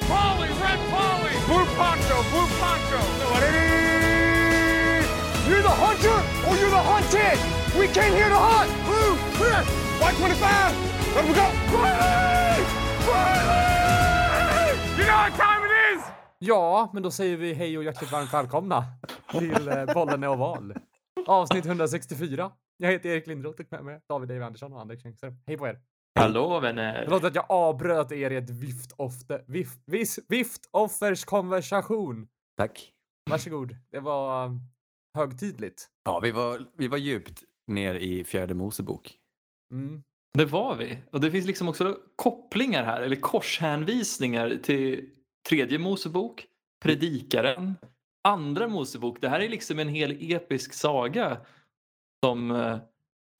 Red Polly, Red Polly! Blue Poncho, Blue Poncho! You're the hunter or you're the hunted! We came here to hunt! Blue, clear! White 25! Let we go! Riley! Riley! You know what time it is? Ja, men då säger vi hej och hjärtligt varmt välkomna till eh, Bollen är oval. Avsnitt 164. Jag heter Erik Lindroth och med mig David Dave Andersson och Anders Engström. Hej på er! Hallå vänner! Förlåt att jag avbröt er i ett vift ofte, vif, vis, vift offers konversation. Tack. Varsågod. Det var um, högtidligt. Ja, vi var, vi var djupt ner i fjärde Mosebok. Mm. Det var vi. Och det finns liksom också kopplingar här, eller korshänvisningar till tredje Mosebok, Predikaren, andra Mosebok. Det här är liksom en hel episk saga som eh,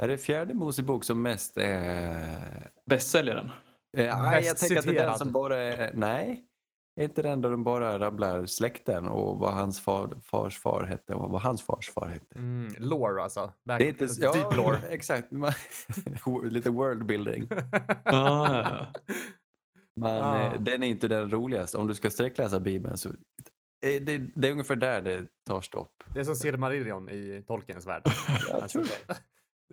Är det fjärde Mosebok som mest är... bästsäljaren. Eh, nej, jag tänker att det är den som bara är... Nej. Är inte den där de bara rabblar släkten och vad hans far, fars far hette och vad hans fars far hette? Mm. Lore alltså. Back, Det är inte... Ja, Deep lore. exakt. Man- Lite world building. Ah, Men Ah. eh, den är inte den roligaste. Om du ska sträckläsa Bibeln så... eh, Det, det är ungefär där det tar stopp. Det är som Silmarillion i Tolkiens värld. Jag tror det.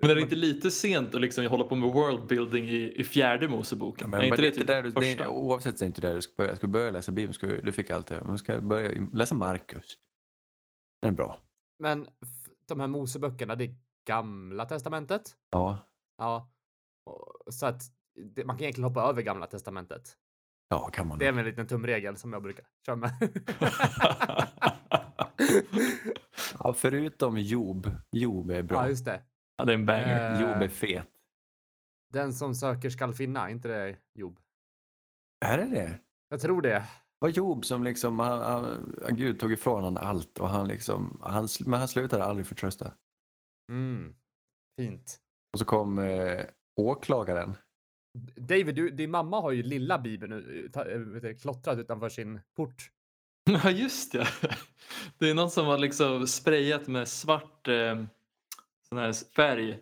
Men är det inte lite sent att liksom hålla på med worldbuilding i, i fjärde Moseboken? Men, är inte men det det, typ där, det, oavsett så är inte där du ska börja. Ska du börja läsa Bibeln, ska du, fick allt det. Men ska börja läsa Markus. Den är bra. Men de här Moseböckerna, det är Gamla Testamentet. Ja, Ja. Så att det, man kan egentligen hoppa över Gamla Testamentet. ja kan man. Det är väl en liten tumregel som jag brukar köra med. Ja, förutom Job. Job är bra. ja, just det. Ja, det är en banger. Eh, Job är fet. Den som söker skall finna, inte det Job? Är det det? Jag tror det. Var Job som liksom, han, han, Gud tog ifrån honom allt och han liksom, han, men han slutade aldrig förtrösta. Mm. Fint. Och så kom eh, åklagaren. David, du, din mamma har ju lilla bibeln nu, ta- eh, vet du, klottrat utanför sin port. Ja just det. Det är någon som har liksom sprayat med svart eh, sån här färg.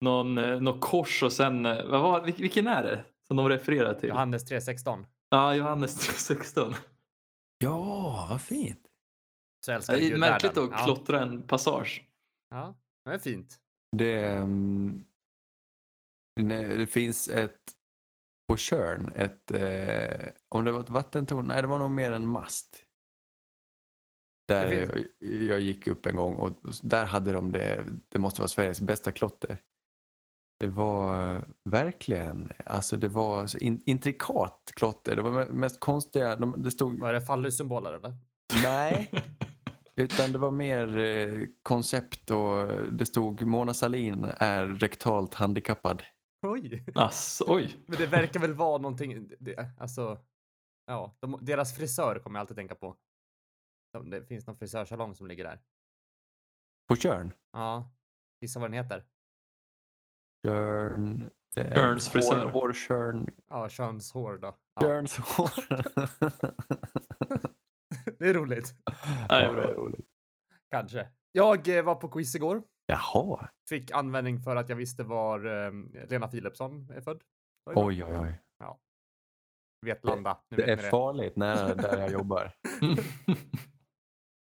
Någon, eh, någon kors och sen, eh, vad var, vil- vilken är det som de refererar till? Johannes 3.16. Ja, Johannes 16. Ja, vad fint. Så Det är Gud märkligt världen. att klottra en passage. Ja, ja, det är fint. Det, nej, det finns ett på Tjörn, ett, eh, om det var ett vattentorn, nej det var nog mer en mast. Där jag, jag gick upp en gång och där hade de det, det måste vara Sveriges bästa klotter. Det var verkligen, alltså det var in, intrikat klotter. Det var mest konstiga, de, det stod, Vad är det, fallussymboler eller? nej, utan det var mer eh, koncept och det stod Mona Sahlin är rektalt handikappad. Oj! Ass, oj. Men det verkar väl vara någonting, det, alltså, ja, de, deras frisör kommer jag alltid tänka på. De- Det finns någon frisörsalong som ligger där. På Tjörn? Ja, gissa vad den heter? Tjörn... Tjörns frisör. Hår, hår, Ja, könshår då. Ja, Tjörns hår. det är roligt. Ja, bra. det är roligt. Kanske. Jag eh, var på quiz igår. Jaha. Fick användning för att jag visste var eh, Lena Philipsson är född. Oj, oj, oj. Vetlanda. Nu Det vet är farligt nära där jag jobbar.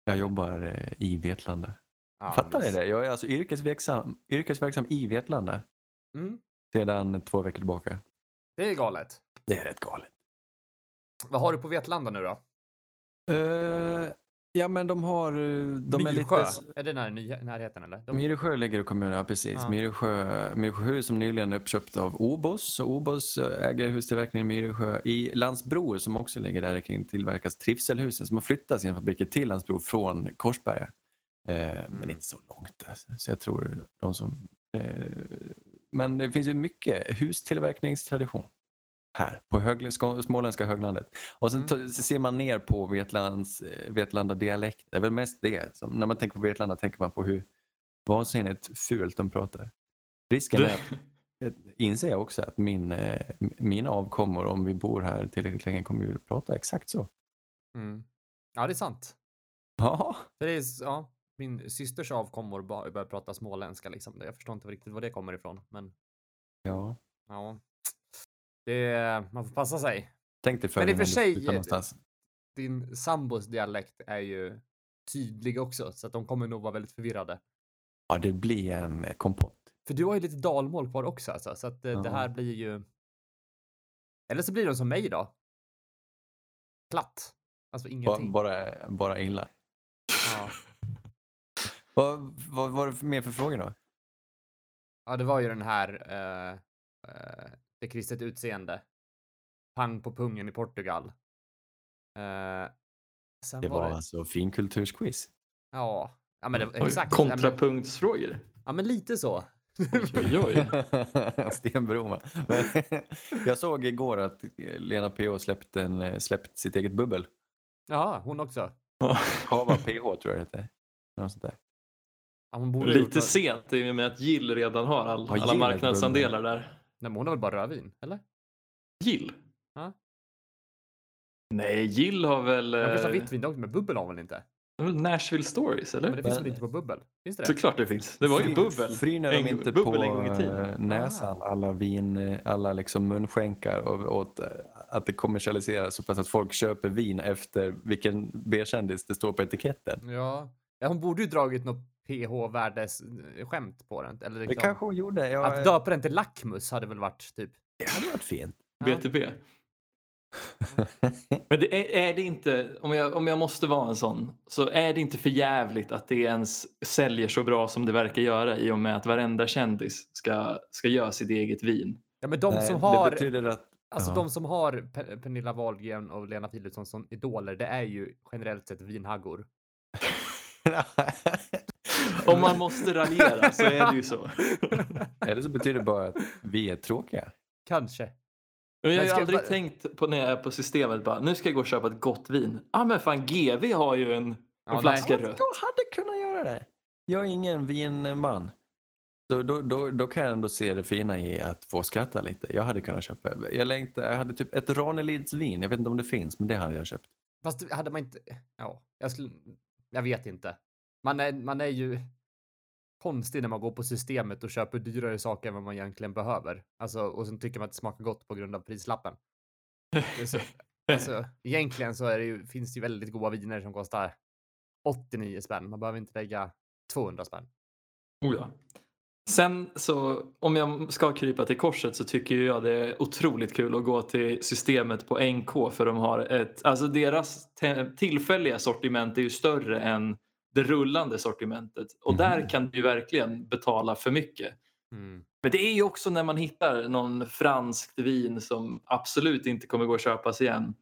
Jag jobbar eh, i Vetlanda. Ja, Fattar ni det? Jag är alltså yrkesverksam, yrkesverksam i Vetlanda Mm, sedan två veckor tillbaka. det är galet. Det är rätt galet. Vad har du på Vetlanda nu då? Eh, ja, men de har... eh, De är Myrsjö? lite... Är det när, närheten eller? De, Myresjö ligger i kommunen, ja precis. Ja. Myresjö, Myresjö som nyligen är uppköpt av Obos. Och Obos eh, äger hustillverkningen i Myresjö. I Landsbro som också ligger där kring tillverkas Trivselhusen som har flyttat sina fabriker till Landsbro från Korsberga. Eh, Men inte så långt. Alltså. Så jag tror de som... Eh, men det finns ju mycket hustillverkningstradition här på högle, skå- småländska höglandet. Och sen Mm. ser man ner på Vetlands, eh, Vetlanda dialekt. Det är väl mest det. Som, när man tänker på Vetlanda tänker man på hur vansinnigt fult de pratar. Risken är, att- inser jag också, att min, eh, mina avkommor, om vi bor här tillräckligt länge, kommer ju prata exakt så. mm. Ja, det är sant. Ja, Det är, ja, min systers avkommor börjar prata småländska liksom. Jag förstår inte riktigt var det kommer ifrån, men ja. ja. Det, man får passa sig. Tänk dig för Men i och för sig. Din sambos dialekt är ju tydlig också, så att de kommer nog vara väldigt förvirrade. Ja, det blir en kompott. För du har ju lite dalmål kvar också alltså, så att eh, det här blir ju... Eller så blir de som mig då. Platt. Alltså ingenting. bara, bara illa. Ja. Vad, vad var det mer för frågor då? ja, det var ju den här... Uh, uh, det kristet utseende. Pang på pungen i Portugal. Eh, sen Det var, var det... alltså finkultursquiz. Ja. Ja, men det, exakt. Ja, men, Kontrapunktsfrågor. ja, men lite så. Oj, oj. Sten Broma. Men Jag såg igår att Lena PH släppt, en, eh, släppt sitt eget bubbel. Ja, hon också. Kava PH tror jag det heter. Något sånt där. Ja, Lite sent i och med att Gill redan har all, Gill alla marknadsandelar där. Nej, hon har väl bara rödvin, eller? Gill? Ja. Nej, Gill har väl De kanske har eh, vitt vin också, men bubbel har väl inte? Nashville Stories, eller? Men det finns väl inte på bubbel? Finns det? Såklart det finns. Det var ju bubbel. Frynar de inte bubbel på en gång i tiden. eh, näsan alla vin, alla liksom munskänkar och åt eh, att det kommersialiseras så pass att folk köper vin efter vilken B-kändis det står på etiketten. Ja. ja, hon borde ju dragit något PH-värdesskämt på den. Eller Det liksom, kanske hon gjorde. Jag, Att döpa den till lackmus hade väl varit typ... det hade varit fint. BTB. Men det är, är det inte, om jag, om jag måste vara en sån, så är det inte för jävligt att det ens säljer så bra som det verkar göra i och med att varenda kändis ska, ska göra sitt eget vin. Ja, men de Nej, som Det har... betyder att... Alltså Ja. de som har Pe- Pernilla Wahlgren och Lena Philipsson som idoler, det är ju generellt sett vinhaggor. Om man måste raljera så är det ju så. Eller så betyder det bara att vi är tråkiga. Kanske. Men jag har ju aldrig bara- tänkt på när jag är på systemet bara, nu ska jag gå och köpa ett gott vin. Ja ah, men fan GV har ju en, en Ja, flaska rött. Jag hade kunnat göra det. Jag är ingen vinman. Då, då, då, då kan jag ändå se det fina i att få skratta lite. Jag hade kunnat köpa. Jag, längtar, jag hade typ ett Ranelids vin. Jag vet inte om det finns, men det hade jag köpt. Fast hade man inte... Ja, jag skulle... Jag vet inte. Man är, man är ju konstig när man går på systemet och köper dyrare saker än vad man egentligen behöver. Alltså, och sen tycker man att det smakar gott på grund av prislappen. Så, alltså, egentligen så är det ju, finns det ju väldigt goda viner som kostar 89 spänn. Man behöver inte lägga 200 spänn. Oh ja. Sen så om jag ska krypa till korset så tycker jag det är otroligt kul att gå till systemet på NK för de har ett, alltså deras tillfälliga sortiment är ju större än det rullande sortimentet och där Mhm. kan du verkligen betala för mycket. Mm. Men det är ju också när man hittar någon franskt vin som absolut inte kommer gå att köpas igen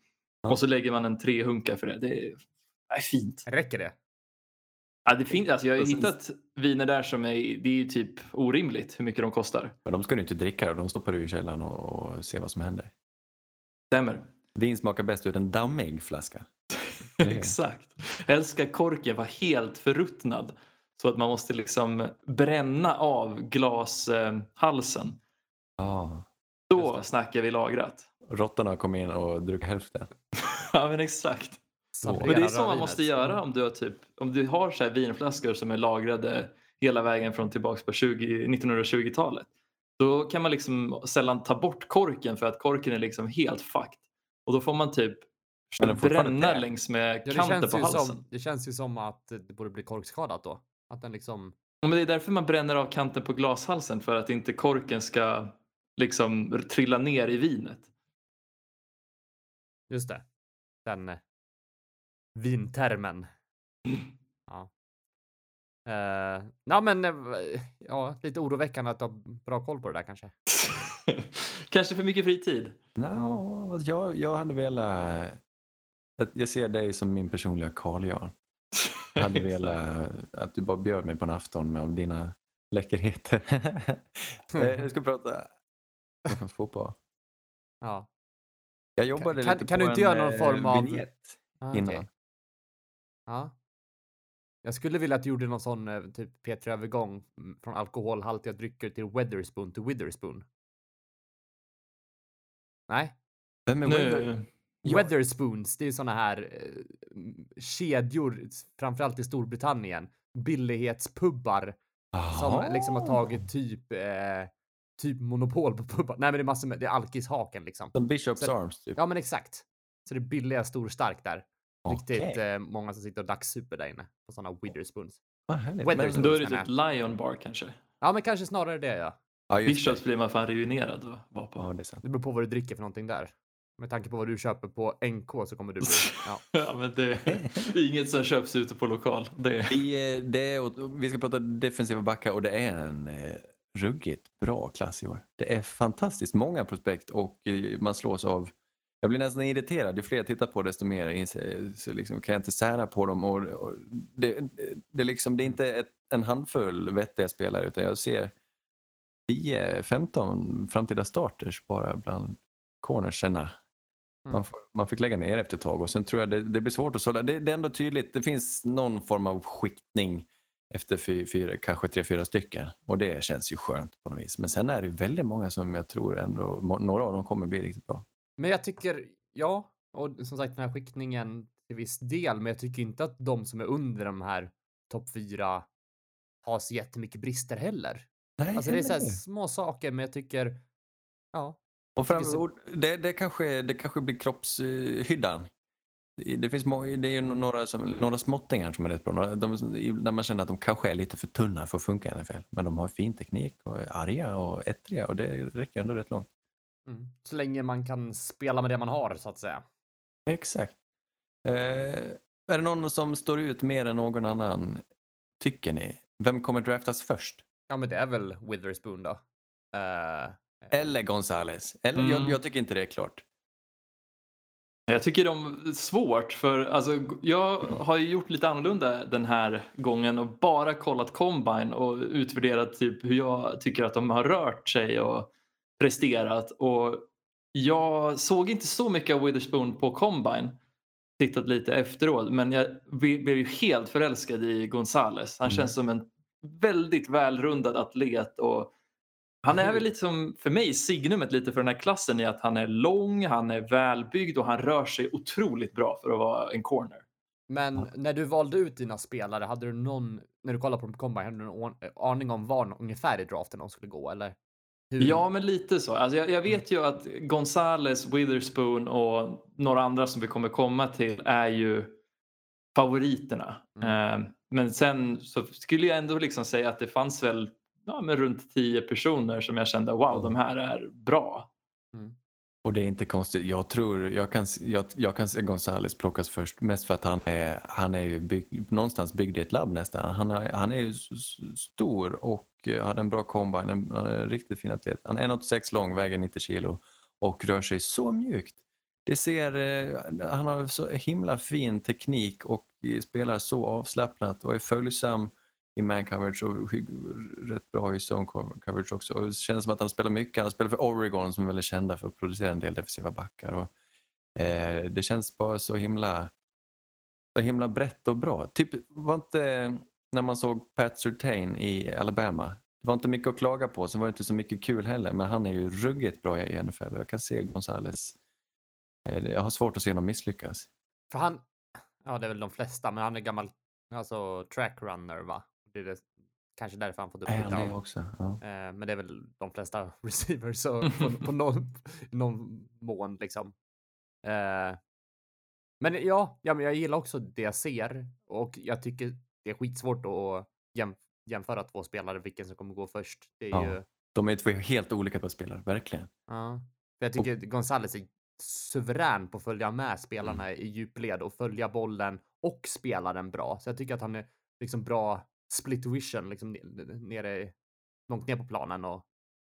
Ja. och så lägger man en tre hunkar för det. Det är, det är fint. Räcker det? Ja, det finns, alltså jag har hittat viner där som är, det är ju typ orimligt hur mycket de kostar. Men de ska du inte dricka. De stoppar du i källaren och, och ser vad som händer. Stämmer. Vin smakar bäst ur en dammig flaska. Exakt. Jag älskar korken var helt förruttnad. Så att man måste liksom bränna av glashalsen. Ja. Då Just snackar vi lagrat. Råttorna kom in och druckit hälften. Ja men exakt. Sabrera Men det är så man måste göra om du har, typ, om du har så här vinflaskor som är lagrade hela vägen från tillbaks på 20, 1920-talet. Då kan man liksom sällan ta bort korken för att korken är liksom helt fucked. Och då får man typ bränna längs med Ja, det, kanten känns på ju halsen. som, det känns ju som att det borde bli korkskadat då. Att den liksom... Ja, Men det är därför man bränner av kanten på glashalsen för att inte korken ska liksom trilla ner i vinet. Just det. Den vintermen. Ja. Uh, ja, men eh, ja, lite oroväckande att ha bra koll på det där kanske. Kanske för mycket fritid. No, jag, jag hade velat... att Jag ser dig som min personliga Carl. Jag hade velat att du bara bjöd mig på en afton med dina läckerheter. Eh, jag ska prata fotboll. Ja. Jag jobbade Kan- lite kan på du inte en göra någon eh, form av- vignett Ah, innan. okej. Ja. Jag skulle vilja att du gjorde någon sån eh, typ P3-övergång mm, från alkoholhaltiga drycker till Weatherspoon till Witherspoon. Nej, Vem är Ja. Weatherspoons, det är såna här eh, kedjor, framförallt i Storbritannien, billighetspubbar som liksom har tagit typ eh, typ monopol på pubbar. Nej, men det är massor med, det är alkishaken liksom. Som Bishops Så- Arms typ. Ja, men exakt. Så det är billiga, stor, stark där. Riktigt Okej. eh, många som sitter och dagssuper där inne på sådana Witherspoons. Vad härligt. Weathers- Men- Då är det typ Lion Bar kanske. Ja, men kanske snarare det ja. Ja, Bishops blir man fan ruinerad att vara på. Ja, det är sant. Det beror på vad du dricker för någonting där. Med tanke på vad du köper på NK så kommer du bli... Ja. Ja, men det, är inget som köps ute på lokal. Det, Vi, eh, det är, vi ska prata defensiva backar och det är en eh, ruggigt bra klass i år. Det är fantastiskt många prospekt och eh, man slås av jag blir nästan irriterad. Ju fler jag tittar på desto mer inser, så liksom kan jag inte sära på dem. Och, och det, det, är liksom, det är inte ett, en handfull vettiga spelare utan jag ser 10-15 framtida starters bara bland cornerserna. Mm. Man, får, man fick lägga ner efter ett tag och sen tror jag det, det blir svårt att sålla. Det, det är ändå tydligt, det finns någon form av skiktning efter fy, fyra, kanske tre, fyra stycken och det känns ju skönt på något vis. Men sen är det väldigt många som jag tror ändå, några av dem kommer bli riktigt bra. Men jag tycker, ja, och som sagt den här skiktningen till viss del, men jag tycker inte att de som är under de här topp fyra har så jättemycket brister heller. Nej, Alltså det är så här små saker, men jag tycker, ja, Och fram, tycker så- och det, det, kanske, det kanske blir kroppshyddan. Det finns må, det är ju några, som, några småttingar som är rätt bra. De, där man känner att de kanske är lite för tunna för att funka i NFL. Men de har fin teknik och är arga och ettriga och det räcker ändå rätt långt. Mm. så länge man kan spela med det man har så att säga. Exakt. Eh, är det någon som står ut mer än någon annan, tycker ni? Vem kommer draftas först? Ja, men det är väl Witherspoon då. Eh, Eller Gonzales? Eller, Mm. jag, jag tycker inte det är klart. Jag tycker de är svårt för alltså, jag har ju gjort lite annorlunda den här gången och bara kollat combine och utvärderat typ hur jag tycker att de har rört sig och presterat och jag såg inte så mycket av Witherspoon på combine tittat lite efteråt men jag blev ju helt förälskad i Gonzales. Han Mm. känns som en väldigt välrundad atlet och han är väl lite som, för mig, signumet lite för den här klassen i att han är lång, han är välbyggd och han rör sig otroligt bra för att vara en corner. Men när du valde ut dina spelare, hade du någon, när du kollade på Combine, hade du någon an- aning om var ungefär i draften de skulle gå eller? Hur? Ja, men lite så. Alltså jag, jag vet ju att Gonzales, Witherspoon och några andra som vi kommer komma till är ju favoriterna. Mm. Eh, men sen så skulle jag ändå liksom säga att det fanns väl ja, men runt tio personer som jag kände wow, de här är bra. Och det är inte konstigt. Jag tror, jag kan, jag, jag kan se Gonzales plockas först. Mest för att han är, han är ju bygg, någonstans byggd i ett labb nästan. Han, har, han är ju stor och eh, hade en bra combine. En, en riktigt fin atlet. Han är 1,86 lång, väger 90 kilo och rör sig så mjukt. Det ser, eh, han har så himla fin teknik och eh, spelar så avslappnat och är följsam i man coverage och rätt bra i zone coverage också. Och det känns som att han spelar mycket. Han spelar för Oregon som är väldigt kända för att producera en del defensiva backar. Och, eh, det känns bara så himla, så himla brett och bra. Typ, var inte när man såg Pat Surtain i Alabama. Det var inte mycket att klaga på, Sen var det inte så mycket kul heller. Men han är ju ruggigt bra i NFL. Jag kan se Gonzales. Eh, Jag har svårt att se honom misslyckas. För han, ja det är väl de flesta, men han är gammal, alltså track runner va? Det är det, kanske därför han fått upp det också? Ja. Eh, men det är väl de flesta receivers så på, på någon, någon mån liksom. Eh, men ja, ja, men jag gillar också det jag ser och jag tycker det är skitsvårt att jäm, jämföra två spelare, vilken som kommer gå först. Det är Ja. ju, De är två helt olika på spelare, verkligen. ja. För jag tycker Gonzales är suverän på att följa med spelarna i djupled och följa bollen och spela den bra. Så jag tycker att han är liksom bra split vision, liksom ne- nere, långt ner på planen och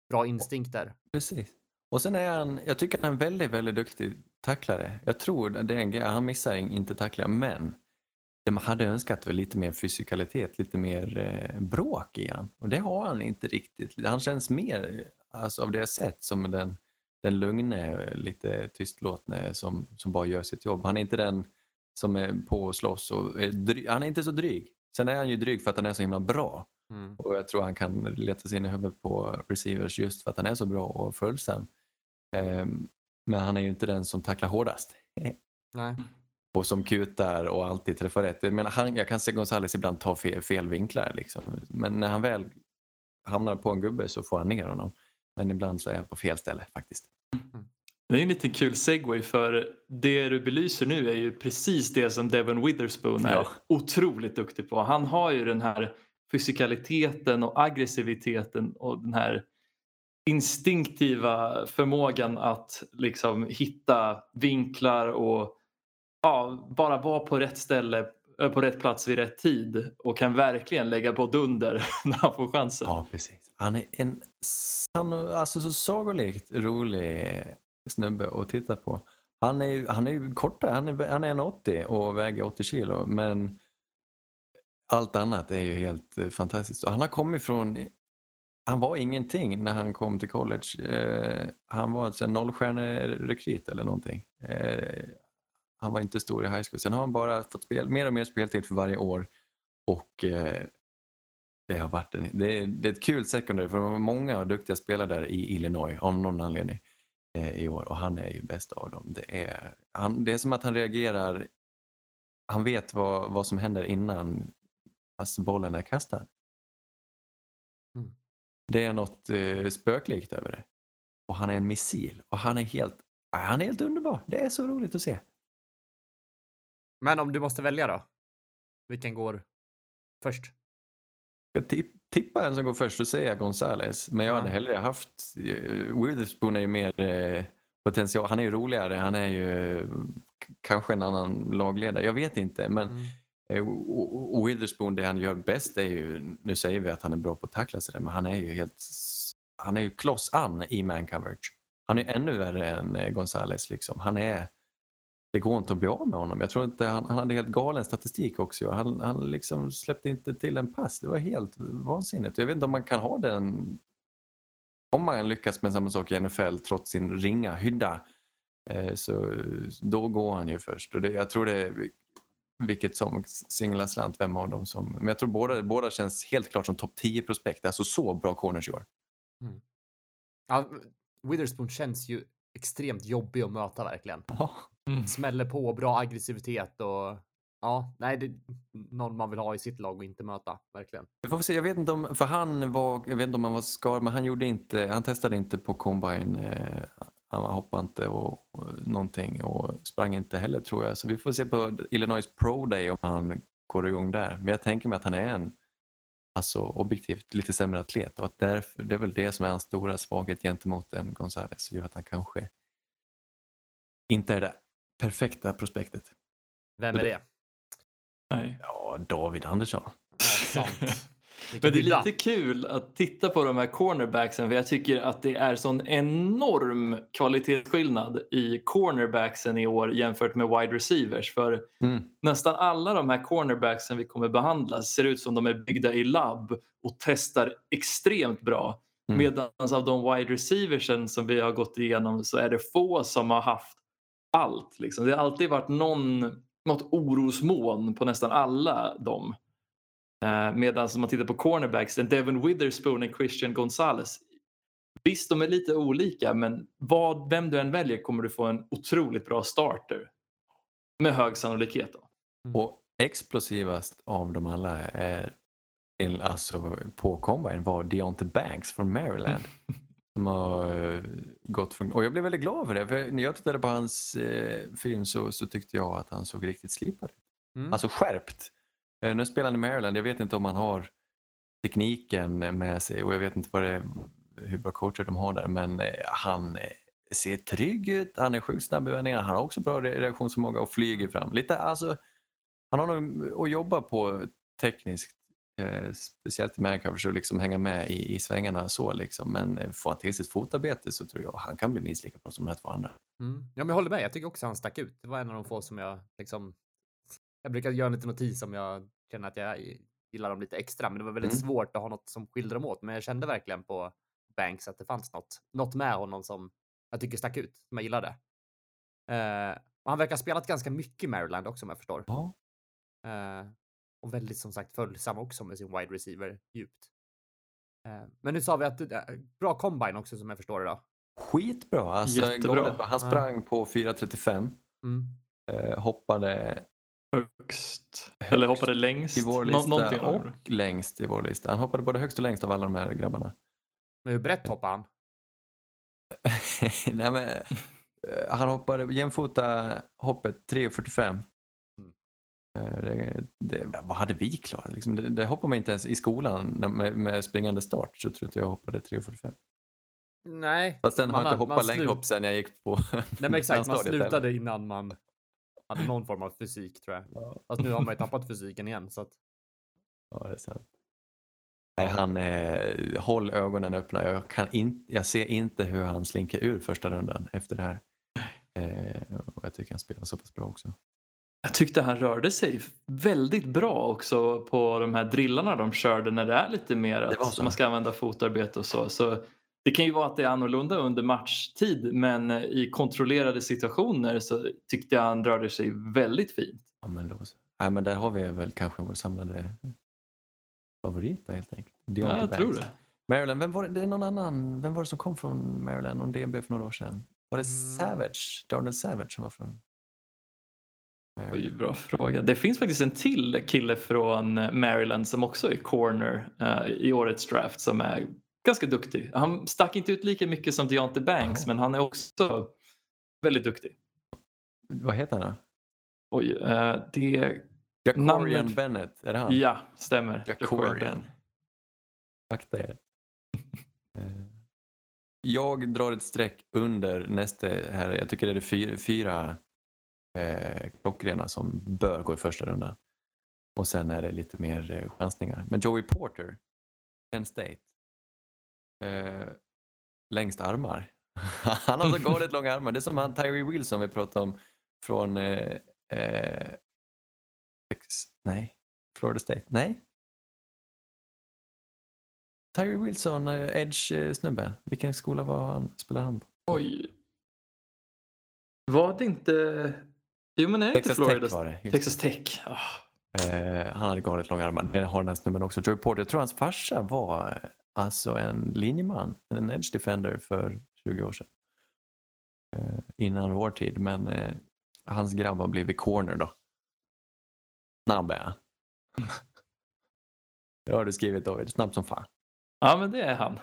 bra instinkter. Precis. Och sen är han, jag tycker han är en väldigt, väldigt duktig tacklare. Jag tror det är en grej, han missar inte tackla, men det man hade önskat var lite mer fysikalitet, lite mer eh, bråk i han. Och det har han inte riktigt. Han känns mer, alltså av det jag sett, som den, den lugne, lite tystlåtne som, som bara gör sitt jobb. Han är inte den som är på och slåss och är dry, han är inte så dryg. Sen är han ju dryg för att han är så himla bra. Mm. Och jag tror han kan leta sig in i huvudet på receivers just för att han är så bra och följsam. Ehm, men han är ju inte den som tacklar hårdast. Nej. Och som kutar och alltid träffar rätt. Jag, menar, han, jag kan se Gonzales ibland ta fel, fel vinklar. Liksom. Men när han väl hamnar på en gubbe så får han ner honom. Men ibland så är jag på fel ställe faktiskt. Det är en liten kul segway för det du belyser nu är ju precis det som Devon Witherspoon är Ja. otroligt duktig på. Han har ju den här fysikaliteten och aggressiviteten och den här instinktiva förmågan att liksom hitta vinklar och ja, bara vara på rätt ställe eh, på rätt plats vid rätt tid och kan verkligen lägga på dunder när han får chansen. Ja, precis. Han är en han, alltså, så sagolikt rolig snubbe att titta på. Han är ju, han är kortare, han är, han är 1,80 och väger 80 kilo men allt annat är ju helt eh, fantastiskt. Och han har kommit från, han var ingenting när han kom till college. Eh, han var alltså en nollstjärnerekryt eller någonting. Eh, han var inte stor i high school. Sen har han bara fått spel, mer och mer speltid för varje år och eh, det har varit en, det, är, det är ett kul secondary för det var många duktiga spelare där i Illinois av någon anledning eh, i år och han är ju bäst av dem. Det är, han, det är som att han reagerar, han vet vad, vad som händer innan alltså bollen är kastad. Mm. Det är något eh, spöklikt över det. Och han är en missil och han är helt, han är helt underbar. Det är så roligt att se. Men om du måste välja då? Vilken går först? Jag tipp, tippa en som går först säger jag Gonzales. Men jag Ja. hade hellre haft... eh, Witherspoon är ju mer eh, potential. Han är ju roligare. Han är ju kanske en annan lagledare. Jag vet inte. Men Mm. eh, och- och Witherspoon, det han gör bäst är ju... Nu säger vi att han är bra på att tackla sig men han är ju helt... Han är ju kloss an i man coverage. Han är ännu värre än Gonzales. Liksom. Han är... Det går inte att bli av med honom. Jag tror inte, han, han hade helt galen statistik också. Han, han liksom släppte inte till en pass. Det var helt vansinnigt. Jag vet inte om man kan ha den... Om man lyckas med samma sak i NFL trots sin ringa hydda eh, så då går han ju först. Och det, jag tror det är vilket som singlar slant, vem av dem som... Men jag tror båda, båda känns helt klart som topp 10 prospekt. Alltså så bra corners i år. Ja, Witherspoon känns ju extremt jobbig att möta verkligen. Mm. Smäller på, bra aggressivitet och ja, nej, det är någon man vill ha i sitt lag och inte möta, verkligen. Vi får se, jag vet inte om, för han var, jag vet inte om han var skadad, men han gjorde inte, han testade inte på combine. Eh, han hoppade inte och, och någonting och sprang inte heller tror jag. Så vi får se på Illinois Pro Day om han går igång där. Men jag tänker mig att han är en, alltså objektivt lite sämre atlet och att därför, det är väl det som är hans stora svaghet gentemot en Gonzales. Gör att han kanske inte är det perfekta prospektet. Vem är det? Nej. Ja, David Andersson. Ja, sant. Men det är lite kul att titta på de här cornerbacksen för jag tycker att det är sån enorm kvalitetsskillnad i cornerbacksen i år jämfört med wide receivers. För Mm. nästan alla de här cornerbacksen vi kommer behandla ser ut som de är byggda i labb och testar extremt bra. Mm. Medan av de wide receiversen som vi har gått igenom så är det få som har haft allt. Liksom. Det har alltid varit någon, något orosmoln på nästan alla dem. Eh, Medan om man tittar på cornerbacks, Devin Witherspoon och Christian Gonzalez. Visst, de är lite olika, men vad, vem du än väljer kommer du få en otroligt bra starter. Med hög sannolikhet. Då. Och explosivast av dem alla är alltså på combine var Deontay Banks från Maryland. Som har eh, gått från, och jag blev väldigt glad för det. För när jag tittade på hans eh, film så, så tyckte jag att han såg riktigt slipad ut. Mm. Alltså skärpt. Eh, nu spelar han i Maryland. Jag vet inte om han har tekniken med sig och jag vet inte vad det hur bra coacher de har där. Men eh, han eh, ser trygg ut. Han är sjukt snabb i vändningarna. Han har också bra re- reaktionsförmåga och flyger fram. Lite, alltså, han har nog att jobba på tekniskt. Eh, speciellt i mancoverage och liksom hänga med i, i svängarna så liksom. Men eh, får han till sitt fotarbete så tror jag han kan bli minst lika bra som de här två andra. Mm. Ja, men jag håller med. Jag tycker också han stack ut. Det var en av de få som jag liksom... Jag brukar göra en liten notis om jag känner att jag gillar dem lite extra, men det var väldigt Mm. svårt att ha något som skilde dem åt. Men jag kände verkligen på Banks att det fanns något, något med honom som jag tycker stack ut, som jag gillade. Eh, han verkar ha spelat ganska mycket Maryland också om jag förstår. Ja. Eh, och väldigt som sagt följsam också med sin wide receiver djupt. Eh, men nu sa vi att det är bra combine också som jag förstår det då. Skitbra. Alltså, Jättebra. Han Ja. sprang på 4.35. Mm. Eh, hoppade Högst. Eller hoppade längst. i vår Nå- lista någonting och längst i vår lista. Han hoppade både högst och längst av alla de här grabbarna. Men hur brett hoppar han? Nej, men, eh, han hoppade jämfota hoppet 3.45. Eh, Det, det, vad hade vi klarat? Liksom, det, det hoppar man inte ens i skolan med, med springande start så tror jag inte jag hoppade 3.45. Nej. Fast sen har Man jag inte hoppat längdhopp sen jag gick på Nej men exakt, man slutade innan man hade någon form av fysik tror jag. Ja, Fast nu har man ju tappat fysiken igen så att ja, det är sant. Nej, han, eh, håll ögonen öppna. Jag, kan in, jag ser inte hur han slinker ur första rundan efter det här. Eh, och jag tycker han spelar så pass bra också. Jag tyckte han rörde sig väldigt bra också på de här drillarna de körde när det är lite mer att man ska använda fotarbete och så. så. Det kan ju vara att det är annorlunda under matchtid men i kontrollerade situationer så tyckte jag han rörde sig väldigt fint. Ja, men då. Nej, men där har vi väl kanske vår samlade favorit helt enkelt. Ja, Deontay jag tror Banks. det. Maryland, vem var det? det är någon annan. Vem var det som kom från Maryland och DB för några år sedan? Var det Mm. Savage? Darnell Savage som var från Oj, bra fråga. Det finns faktiskt en till kille från Maryland som också är corner eh, i årets draft som är ganska duktig. Han stack inte ut lika mycket som Deontay Banks men han är också väldigt duktig. Vad heter han då? Oj, eh, det... Jacorian Namnet- Bennett, är det han? Ja, stämmer. Jacorian. Akta er. Eh, Jag drar ett streck under nästa här. Jag tycker det är fyra, fyra eh, klockrena som bör gå i första rundan. Och sen är det lite mer eh, chansningar. Men Joey Porter, Penn State. Eh, längst armar. han har så galet långa armar. Det är som han Tyree Wilson vi pratade om från eh, eh, nej, Florida State. Nej, Tyree Wilson, eh, Edge-snubben. Vilken skola var han, spelade han på? Oj. Var det inte... Jo men är det inte Texas Florida? Tech var det. just Texas Tech. Det. Eh, han hade galet långa armar. Det har den här snubben också. Joey Porter, jag tror hans farsa var eh, alltså en linjeman, en edge defender för 20 år sedan. Eh, innan vår tid, men eh, hans grabb har blivit corner då. Snabb är han. Det har du skrivit David, snabb som fan. Ja men det är han.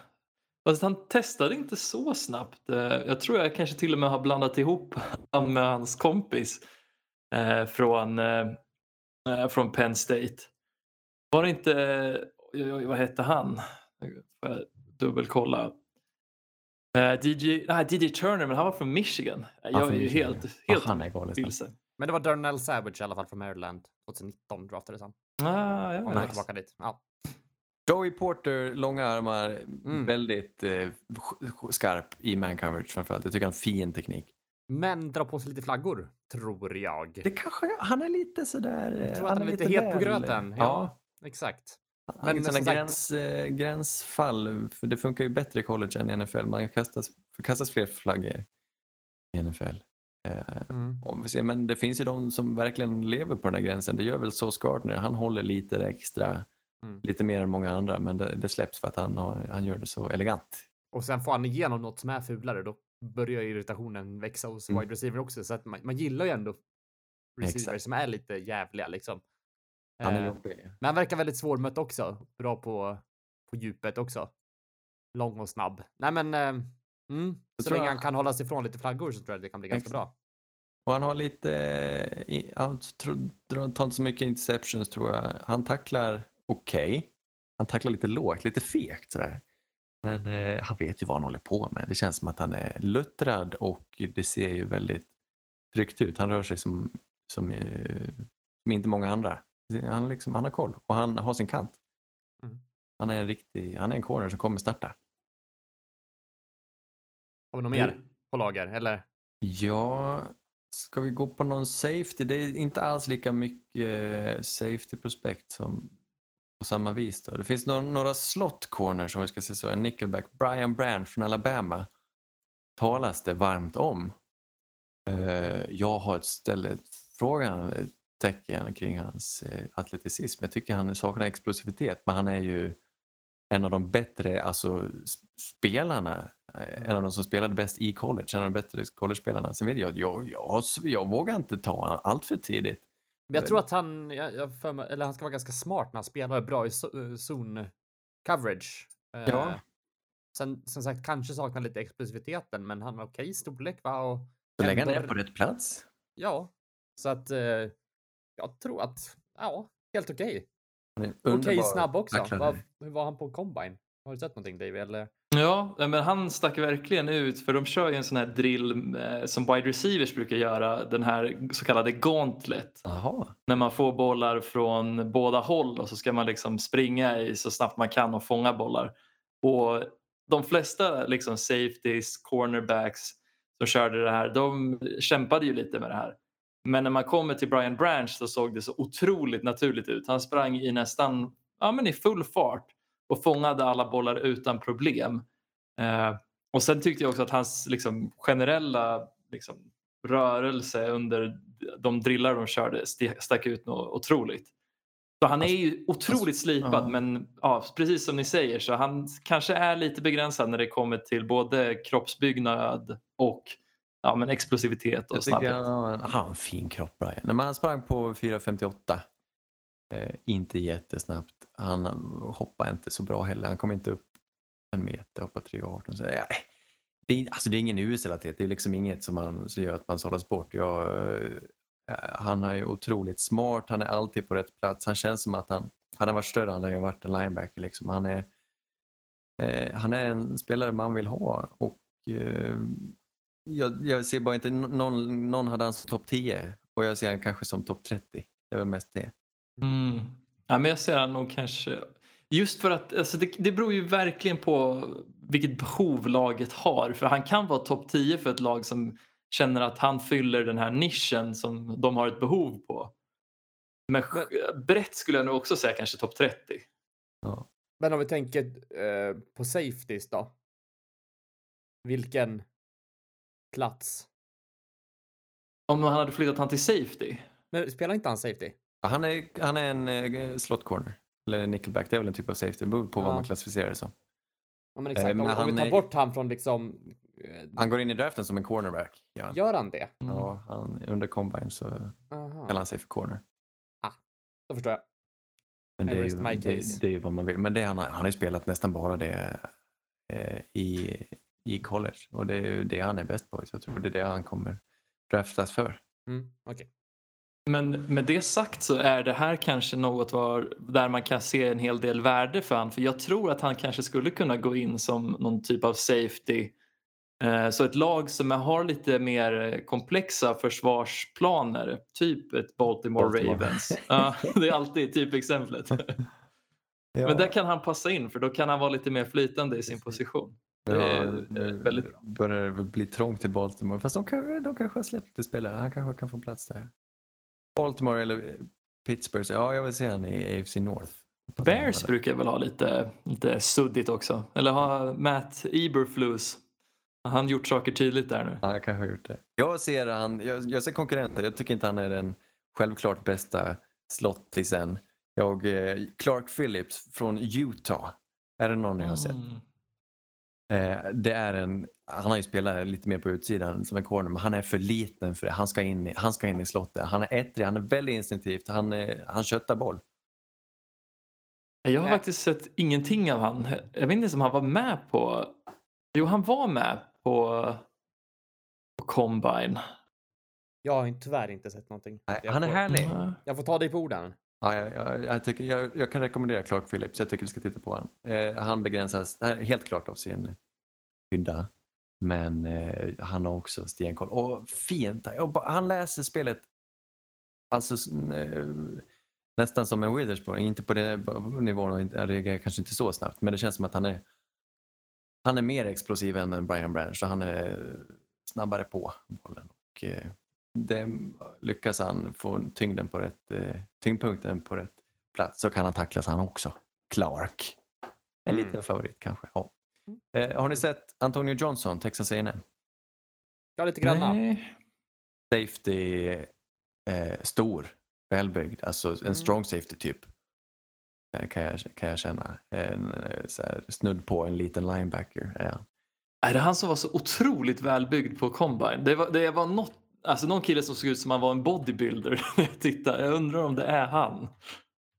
Fast han testade inte så snabbt. Eh, Jag tror jag kanske till och med har blandat ihop han med hans kompis eh, från, eh, eh, från Penn State. Var det inte, oj, oj, vad hette han? Får jag dubbelkolla. Eh, DJ, nej, DJ Turner, men han var från Michigan. Jag är ju helt, helt han är vilsen. Men det var Darnell Savage i alla fall från Maryland. 2019 draftades han. Ah, ja, Om nice. tillbaka dit. Ja. Joey Porter, långa armar, Mm. väldigt eh, sk- sk- skarp i man coverage framförallt. Jag tycker han har fin teknik. Men dra på sig lite flaggor, tror jag. Det kanske, han är lite sådär... Jag tror att han är lite het på gröten. Ja, exakt. Han Men sådana sagt- gräns, eh, gränsfall, för det funkar ju bättre i college än i NFL. Man kastas, kastas fler flaggor i NFL. Eh, Mm. om vi ser, men det finns ju de som verkligen lever på den här gränsen. Det gör väl Sauce Gardner. Han håller lite extra, Mm. lite mer än många andra, men det, det släpps för att han, har, han gör det så elegant. Och sen får han igenom något som är fulare, då börjar irritationen växa hos Mm. wide receiver också. Så att man, man gillar ju ändå receivers Exakt. som är lite jävliga liksom. Han är Eh. Men han verkar väldigt svårmött också. Bra på, på djupet också. Lång och snabb. Nej men, eh, mm, så länge jag- han kan hålla sig ifrån lite flaggor så tror jag det kan bli ganska Exakt. bra. Och han har lite, eh, han tar inte så mycket interceptions tror jag. Han tacklar okej. Han tacklar lite lågt, lite fegt sådär. Men eh, han vet ju vad han håller på med. Det känns som att han är luttrad och det ser ju väldigt tryggt ut. Han rör sig som, som, eh, som inte många andra. Han, liksom, han har koll och han har sin kant. Mm. Han är en riktig, han är en corner som kommer starta. Har vi något mer på lager? Eller? Ja, ska vi gå på någon safety? Det är inte alls lika mycket eh, safety prospect som på samma vis. Då. Det finns några, några slot corners om vi ska säga så. En nickelback. Brian Brand från Alabama talas det varmt om. Eh, jag har ett ställe frågan tecken kring hans eh, atleticism. Jag tycker han saknar explosivitet men han är ju en av de bättre alltså, spelarna. Eh, en av de som spelade bäst i college, en av de bättre college-spelarna. Sen vet jag att jag, jag, jag vågar inte ta honom allt för tidigt. Jag tror att han, jag, jag för mig, eller han ska vara ganska smart när han spelar bra i eh, zone coverage. Eh, Ja. Sen som sagt kanske saknar lite explosiviteten, men han har okej storlek va? Och Så länge han är på rätt plats. Ja, så att eh, jag tror att ja, helt okej. En Okej underbar snabb också. Vad, hur var han på combine? Har du sett någonting David? Eller? Ja, men han stack verkligen ut för de kör ju en sån här drill eh, som wide receivers brukar göra, den här så kallade gauntlet. Jaha. När man får bollar från båda håll och så ska man liksom springa i så snabbt man kan och fånga bollar. Och de flesta liksom safeties, cornerbacks som körde det här, de kämpade ju lite med det här. Men när man kommer till Brian Branch så såg det så otroligt naturligt ut. Han sprang i nästan ja, men i full fart och fångade alla bollar utan problem. Eh, och sen tyckte jag också att hans liksom, generella liksom, rörelse under de drillar de körde st- stack ut något otroligt. Så han är ju otroligt slipad ja. men ja, precis som ni säger så han kanske är lite begränsad när det kommer till både kroppsbyggnad och ja, men explosivitet och snabbhet. han, han har en fin kropp Brian. När man sprang på 4.58. Eh, inte jättesnabbt. Han hoppar inte så bra heller. Han kommer inte upp en meter, hoppar 3.18. Så, ja, det, är, alltså, det är ingen US-relatet. Det är liksom inget som, man, som gör att man sållas bort. Jag, eh, han är otroligt smart. Han är alltid på rätt plats. Han känns som att han, han varit större hade han varit en linebacker. Liksom. Han, är, eh, han är en spelare man vill ha. Och eh, jag, jag ser bara inte någon, någon hade han som topp 10 och jag ser han kanske som topp 30. Det är väl mest det. Mm. Ja, men jag ser nog kanske... Just för att alltså det, det beror ju verkligen på vilket behov laget har. För han kan vara topp 10 för ett lag som känner att han fyller den här nischen som de har ett behov på. Men brett skulle jag nog också säga kanske topp 30. Men om vi tänker eh, på safeties då. Vilken plats? Om han hade flyttat han till safety. Men spelar inte han safety? Han är, han är en eh, slot corner. Eller nickelback. Det är väl en typ av safety. Det beror på vad Ja. man klassificerar det som. Ja, men Eh, exakt. men om, om han vi tar är- bort han från liksom... eh, Han går in i draften som en cornerback. Ja. Gör han det? Ja, han, under combine så Aha. kallar han sig för corner. Då förstår jag. Men det är, ju, det, det är ju vad man vill. Men det, han, han har ju spelat nästan bara det eh, i, i college. Och det är ju det han är bäst på. Så jag tror det är det han kommer draftas för. Mm, okej. Men med det sagt så är det här kanske något var, där man kan se en hel del värde för han. För jag tror att han kanske skulle kunna gå in som någon typ av safety. Eh, Så ett lag som har lite mer komplexa försvarsplaner, typ ett Baltimore, Baltimore. Ravens. Ja, det är alltid typexemplet. Men där kan han passa in för då kan han vara lite mer flytande i sin position. Det är Ja, väldigt bra. börjar det bli trångt i Baltimore. Fast de, kan, de kanske har släppt det spelare. Han kanske kan få plats där. Baltimore eller Pittsburgh. Ja, jag vill se han i AFC North. Bears brukar väl ha lite, lite suddigt också. Eller har Matt Eberflus. Har han gjort saker tydligt där nu? Ja, jag kanske har gjort det. Jag ser, han, jag, jag ser konkurrenter. Jag tycker inte han är den självklart bästa slottisen. Jag, eh, Clark Phillips från Utah. Är det någon ni har sett? Mm. Eh, det är en, han har ju spelat lite mer på utsidan som en corner, men han är för liten för det. Han ska in i, han ska in i slottet. Han är ettrig, han är väldigt instinktivt. Han, är, han köttar boll. Jag har Nej. faktiskt sett ingenting av han. Jag vet inte om han var med på... Jo, han var med på, på Combine. Jag har inte- tyvärr inte sett någonting. Nej, han är härlig. Mm. Jag får ta dig på orden. Ja, jag, jag, jag, tycker, jag, jag kan rekommendera Clark Phillips. Jag tycker du ska titta på honom. Eh, han begränsas helt klart av sin hydda. Men eh, han har också stenkoll. Och fint. Och Han läser spelet alltså, eh, nästan som en Witherspoon. Inte på den nivån och han reagerar kanske inte så snabbt. Men det känns som att han är, han är mer explosiv än Brian Branch. Så han är snabbare på bollen. Och, eh, det, lyckas han få tyngden på rätt, eh, tyngdpunkten på rätt plats så kan han tacklas han också. Clark. En Mm. liten favorit kanske. Ja. Eh, har ni sett Antonio Johnson, Texas A&M? Ja, lite granna. Nej. Safety, eh, stor, välbyggd, alltså en Mm. strong safety typ. Eh, Kan jag, kan jag känna. En, eh, här, snudd på en liten linebacker. är han. Är det han som var så otroligt välbyggd på Combine? Det var, det var något, alltså någon kille som såg ut som han var en bodybuilder när jag tittade. Jag undrar om det är han.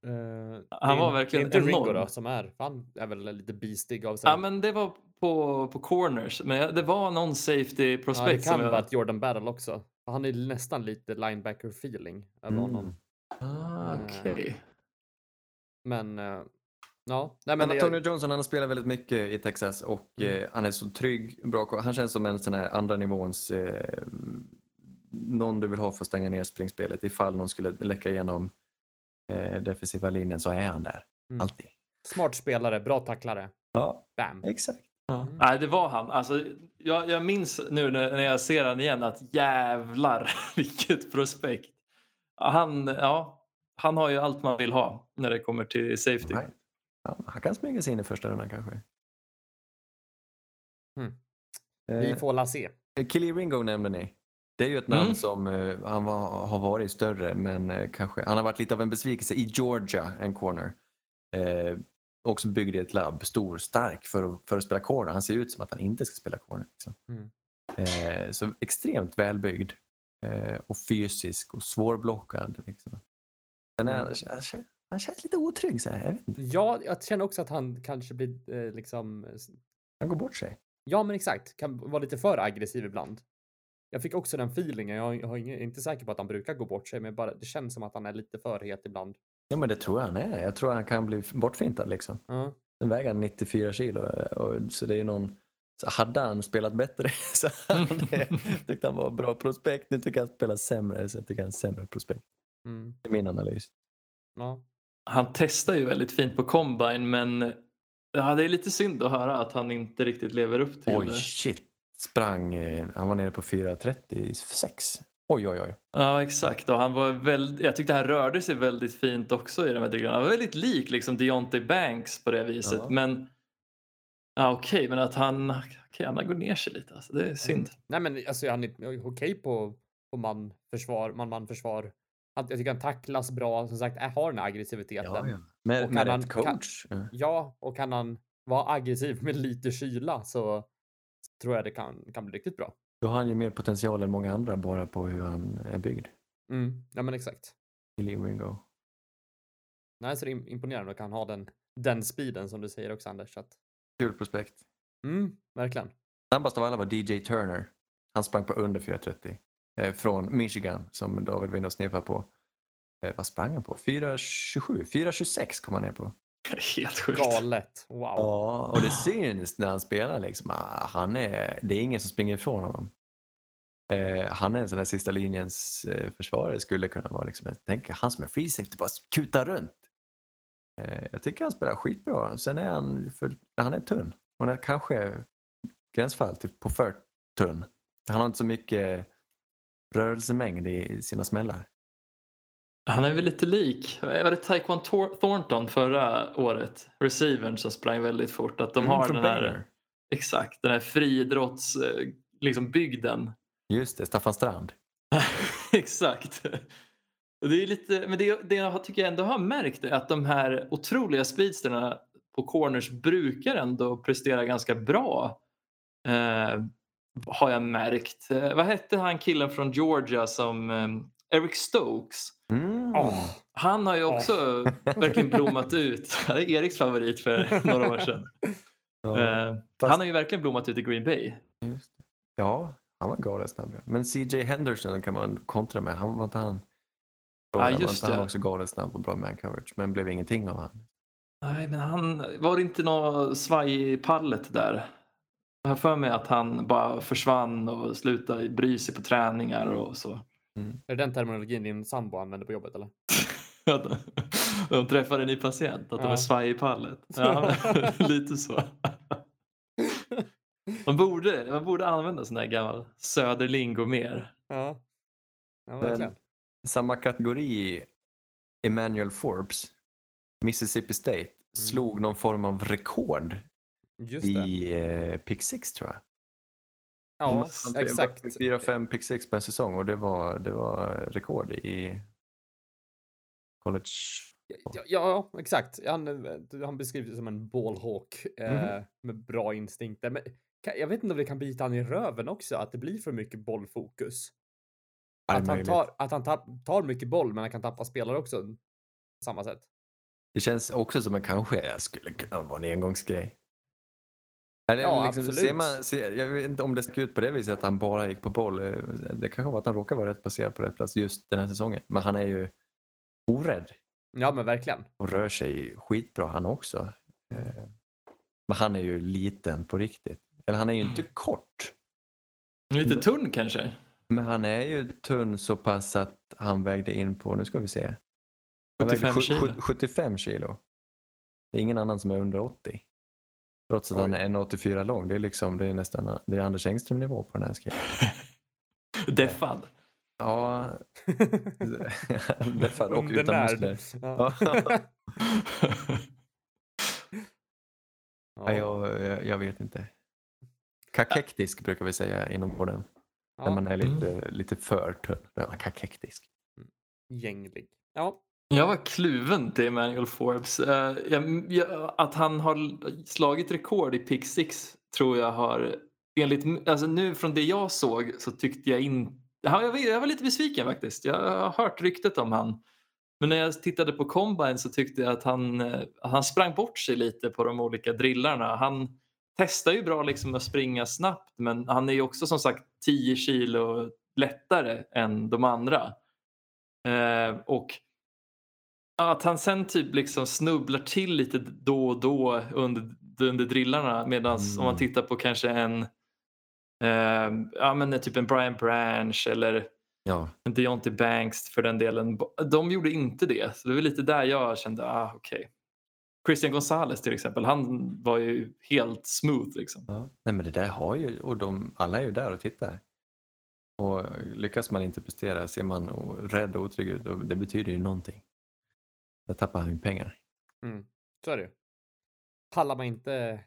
Eh, Han var verkligen det är inte enorm. Ringo då som är. Han är väl lite beastig av sig. Ja, men det var på, på corners, men jag- det var någon safety Ja, det prospect kan vara jag... Jordan Battle också. Han är nästan lite linebacker feeling över Mm. honom. Ah, Okej. Men eh, ja, nej men Men jag, Antonio Johnson han har spelat väldigt mycket i Texas och Mm. eh, han är så trygg. Bra, han känns som en sån här andra nivåns eh, någon du vill ha för att stänga ner springspelet. Ifall någon skulle läcka igenom eh, defensiva linjen så är han där. Mm. Alltid. smart spelare, bra tacklare. Ja, Bam. exakt. Ja. Mm. Nej, det var han. Alltså, jag, jag minns nu när, när jag ser han igen att jävlar vilket prospekt. Han, ja, han har ju allt man vill ha när det kommer till safety. Right. Ja, han kan smyga sig in i första rundan kanske. Mm. Eh, Vi får la se. Killy Ringo nämnde ni. Det är ju ett namn Mm. som eh, han var, har varit större men eh, kanske han har varit lite av en besvikelse i Georgia, en corner. Eh, också byggd i ett labb, stor, stark för att, för att spela corner. Han ser ut som att han inte ska spela corner. Liksom. Mm. Så extremt välbyggd och fysisk och svårblockad. Liksom. Sen är, han, Mm. han, känns, han känns lite otrygg så här. Jag. Ja, jag känner också att han kanske blir liksom Han går bort sig. Ja, men exakt. Kan vara lite för aggressiv ibland. Jag fick också den feelingen. Jag, jag har ingen, jag är inte säker på att han brukar gå bort sig, men bara, det känns som att han är lite för het ibland. Ja men det tror jag han är. Jag tror han kan bli bortfintad liksom. Ja. Den väger han 94 kilo. Och, så det är någon... Så hade han spelat bättre så hade han det. tyckte han var bra prospekt. Nu tycker jag han spelar sämre så jag tycker han är sämre prospekt. Mm. Det är min analys. Ja. Han testar ju väldigt fint på combine men ja, det är lite synd att höra att han inte riktigt lever upp till Oj det. shit. Sprang, eh, han var nere på 4.36. Oj oj oj. Ja exakt och han var väldigt, jag tyckte han rörde sig väldigt fint också i de här driblarna. Han var väldigt lik liksom Deontay Banks på det viset Ja. men ja, okej men att han, okej, han gått ner sig lite alltså. det är synd. Nej, men alltså han är okej på, på man försvar, man man försvar. Han, jag tycker han tacklas bra. Som sagt, jag har den här aggressiviteten. Ja, ja. Med, Och med kan rätt han- kan- coach. Ja. Ja, och kan han vara aggressiv med lite kyla så tror jag det kan, kan bli riktigt bra. Då har han ju mer potential än många andra bara på hur han är byggd. Mm. Ja, men exakt. Billy Ringo. Nej, så det är im- imponerande att kan ha den, den speeden som du säger också Anders. Att, Kul prospekt. mm, verkligen. Snabbast av alla var DJ Turner. Han sprang på under 4.30. Eh, från Michigan som David var inne och snepade på. Eh, vad sprang han på? 4.27? 4.26 kom han ner på. Helt sjukt. Galet. Wow. Ja, och det syns när han spelar. Liksom. Ah, Han är, det är ingen som springer ifrån honom. Eh, han är en sån där sista linjens eh, försvarare skulle kunna vara. Liksom, jag tänker han som är free safety bara kuta runt. Eh, jag tycker han spelar skitbra. Sen är han, för, han är tunn. Han är kanske gränsfall typ på för tunn. Han har inte så mycket rörelsemängd i sina smällar. Han är väl lite lik, var det Taekwon Thornton förra året? Receivern som sprang väldigt fort. Att de Mm, har den här, Baylor. exakt, den här friidrotts, eh, liksom bygden. Just det, Staffan Strand. exakt. Det är lite, men det, det jag tycker jag ändå har märkt är att de här otroliga speedsterna på corners brukar ändå prestera ganska bra. Eh, har jag märkt. Eh, vad hette han killen från Georgia som eh, Eric Stokes? Mm. Åh, Han har ju också verkligen blommat ut. Det är Eriks favorit för några år sedan. Ja. Eh, fast- Han har ju verkligen blommat ut i Green Bay. Ja, han var galet snabb. Men CJ Henderson kan man kontra med. Han var inte han. Ja, var just han också galet snabb och bra man coverage. Men blev ingenting av han. Nej, men han var det inte något svaj i pallet där? Jag har för mig att han bara försvann och slutade bry sig på träningar och så. Är det den terminologin din sambo använder på jobbet eller? Att De träffar en ny patient, att de Ja. är svaj i pallet. Ja, lite så. Man borde, man borde använda sån där gammal söderlingo mer. Ja. Ja, Men- verkligen. Samma kategori, Emmanuel Forbes, Mississippi State, slog någon form av rekord i eh, pick six tror jag. Ja, exakt. Fyra, fem pick six per säsong och det var, det var rekord i college. Ja, ja, exakt. Han, eh, han beskrivs som en ballhawk eh, Mhm. med bra instinkter. Men kan, jag vet inte om det kan bita han i röven också, att det blir för mycket bollfokus. Att han, tar, att han tapp, tar mycket boll, men han kan tappa spelare också. På samma sätt. Det känns också som att kanske jag skulle kunna vara en engångsgrej. Eller, Ja, liksom, absolut. ser man, ser, jag vet inte om det ska ut på det viset att han bara gick på boll. Det kanske var att han råkar vara rätt placerad på rätt plats just den här säsongen. Men han är ju orädd Ja, men verkligen. och rör sig skitbra han också. Eh, Men han är ju liten på riktigt. Eller han är ju inte kort. Lite tunn kanske? Men han är ju tunn så pass att han vägde in på, nu ska vi se. Han vägde 75 sju- kilo. sju- 75 kilo. Det är ingen annan som är under 80. Trots att han är 1,84 lång. Det är, liksom, det är nästan det är Anders Engström nivå på den här skriven. Deffad. Ja, deffad och utan muskler. Ja. Ja, jag, jag, jag vet inte. Kakektisk brukar vi säga inom vården. När Ja, man är lite, lite för tunn. Kakektisk. gänglig. Ja, jag var kluven till Emmanuel Forbes. Uh, jag, jag, att han har slagit rekord i pick six tror jag har enligt, alltså nu från det jag såg så tyckte jag inte, jag, var- jag var lite besviken faktiskt. Jag har hört ryktet om han. Men när jag tittade på combine så tyckte jag att han, eh, han sprang bort sig lite på de olika drillarna. Han testar ju bra liksom att springa snabbt men han är ju också som sagt 10 kilo lättare än de andra. Uh, och att han sen typ liksom snubblar till lite då och då under, under drillarna medan om man Mm. tittar på kanske en eh, ja, men typ en Brian Branch eller Ja, en Deontay Banks för den delen. De gjorde inte det. Så det var lite där jag kände, ah okej. Christian Gonzalez till exempel, han var ju helt smooth liksom. ja. Nej, men det där har ju, och de, alla är ju där och tittar. Och lyckas man inte prestera, ser man rädd och otrygg ut, då- det betyder ju någonting. Där tappar han ju pengar. mm. så är det ju. Pallar man inte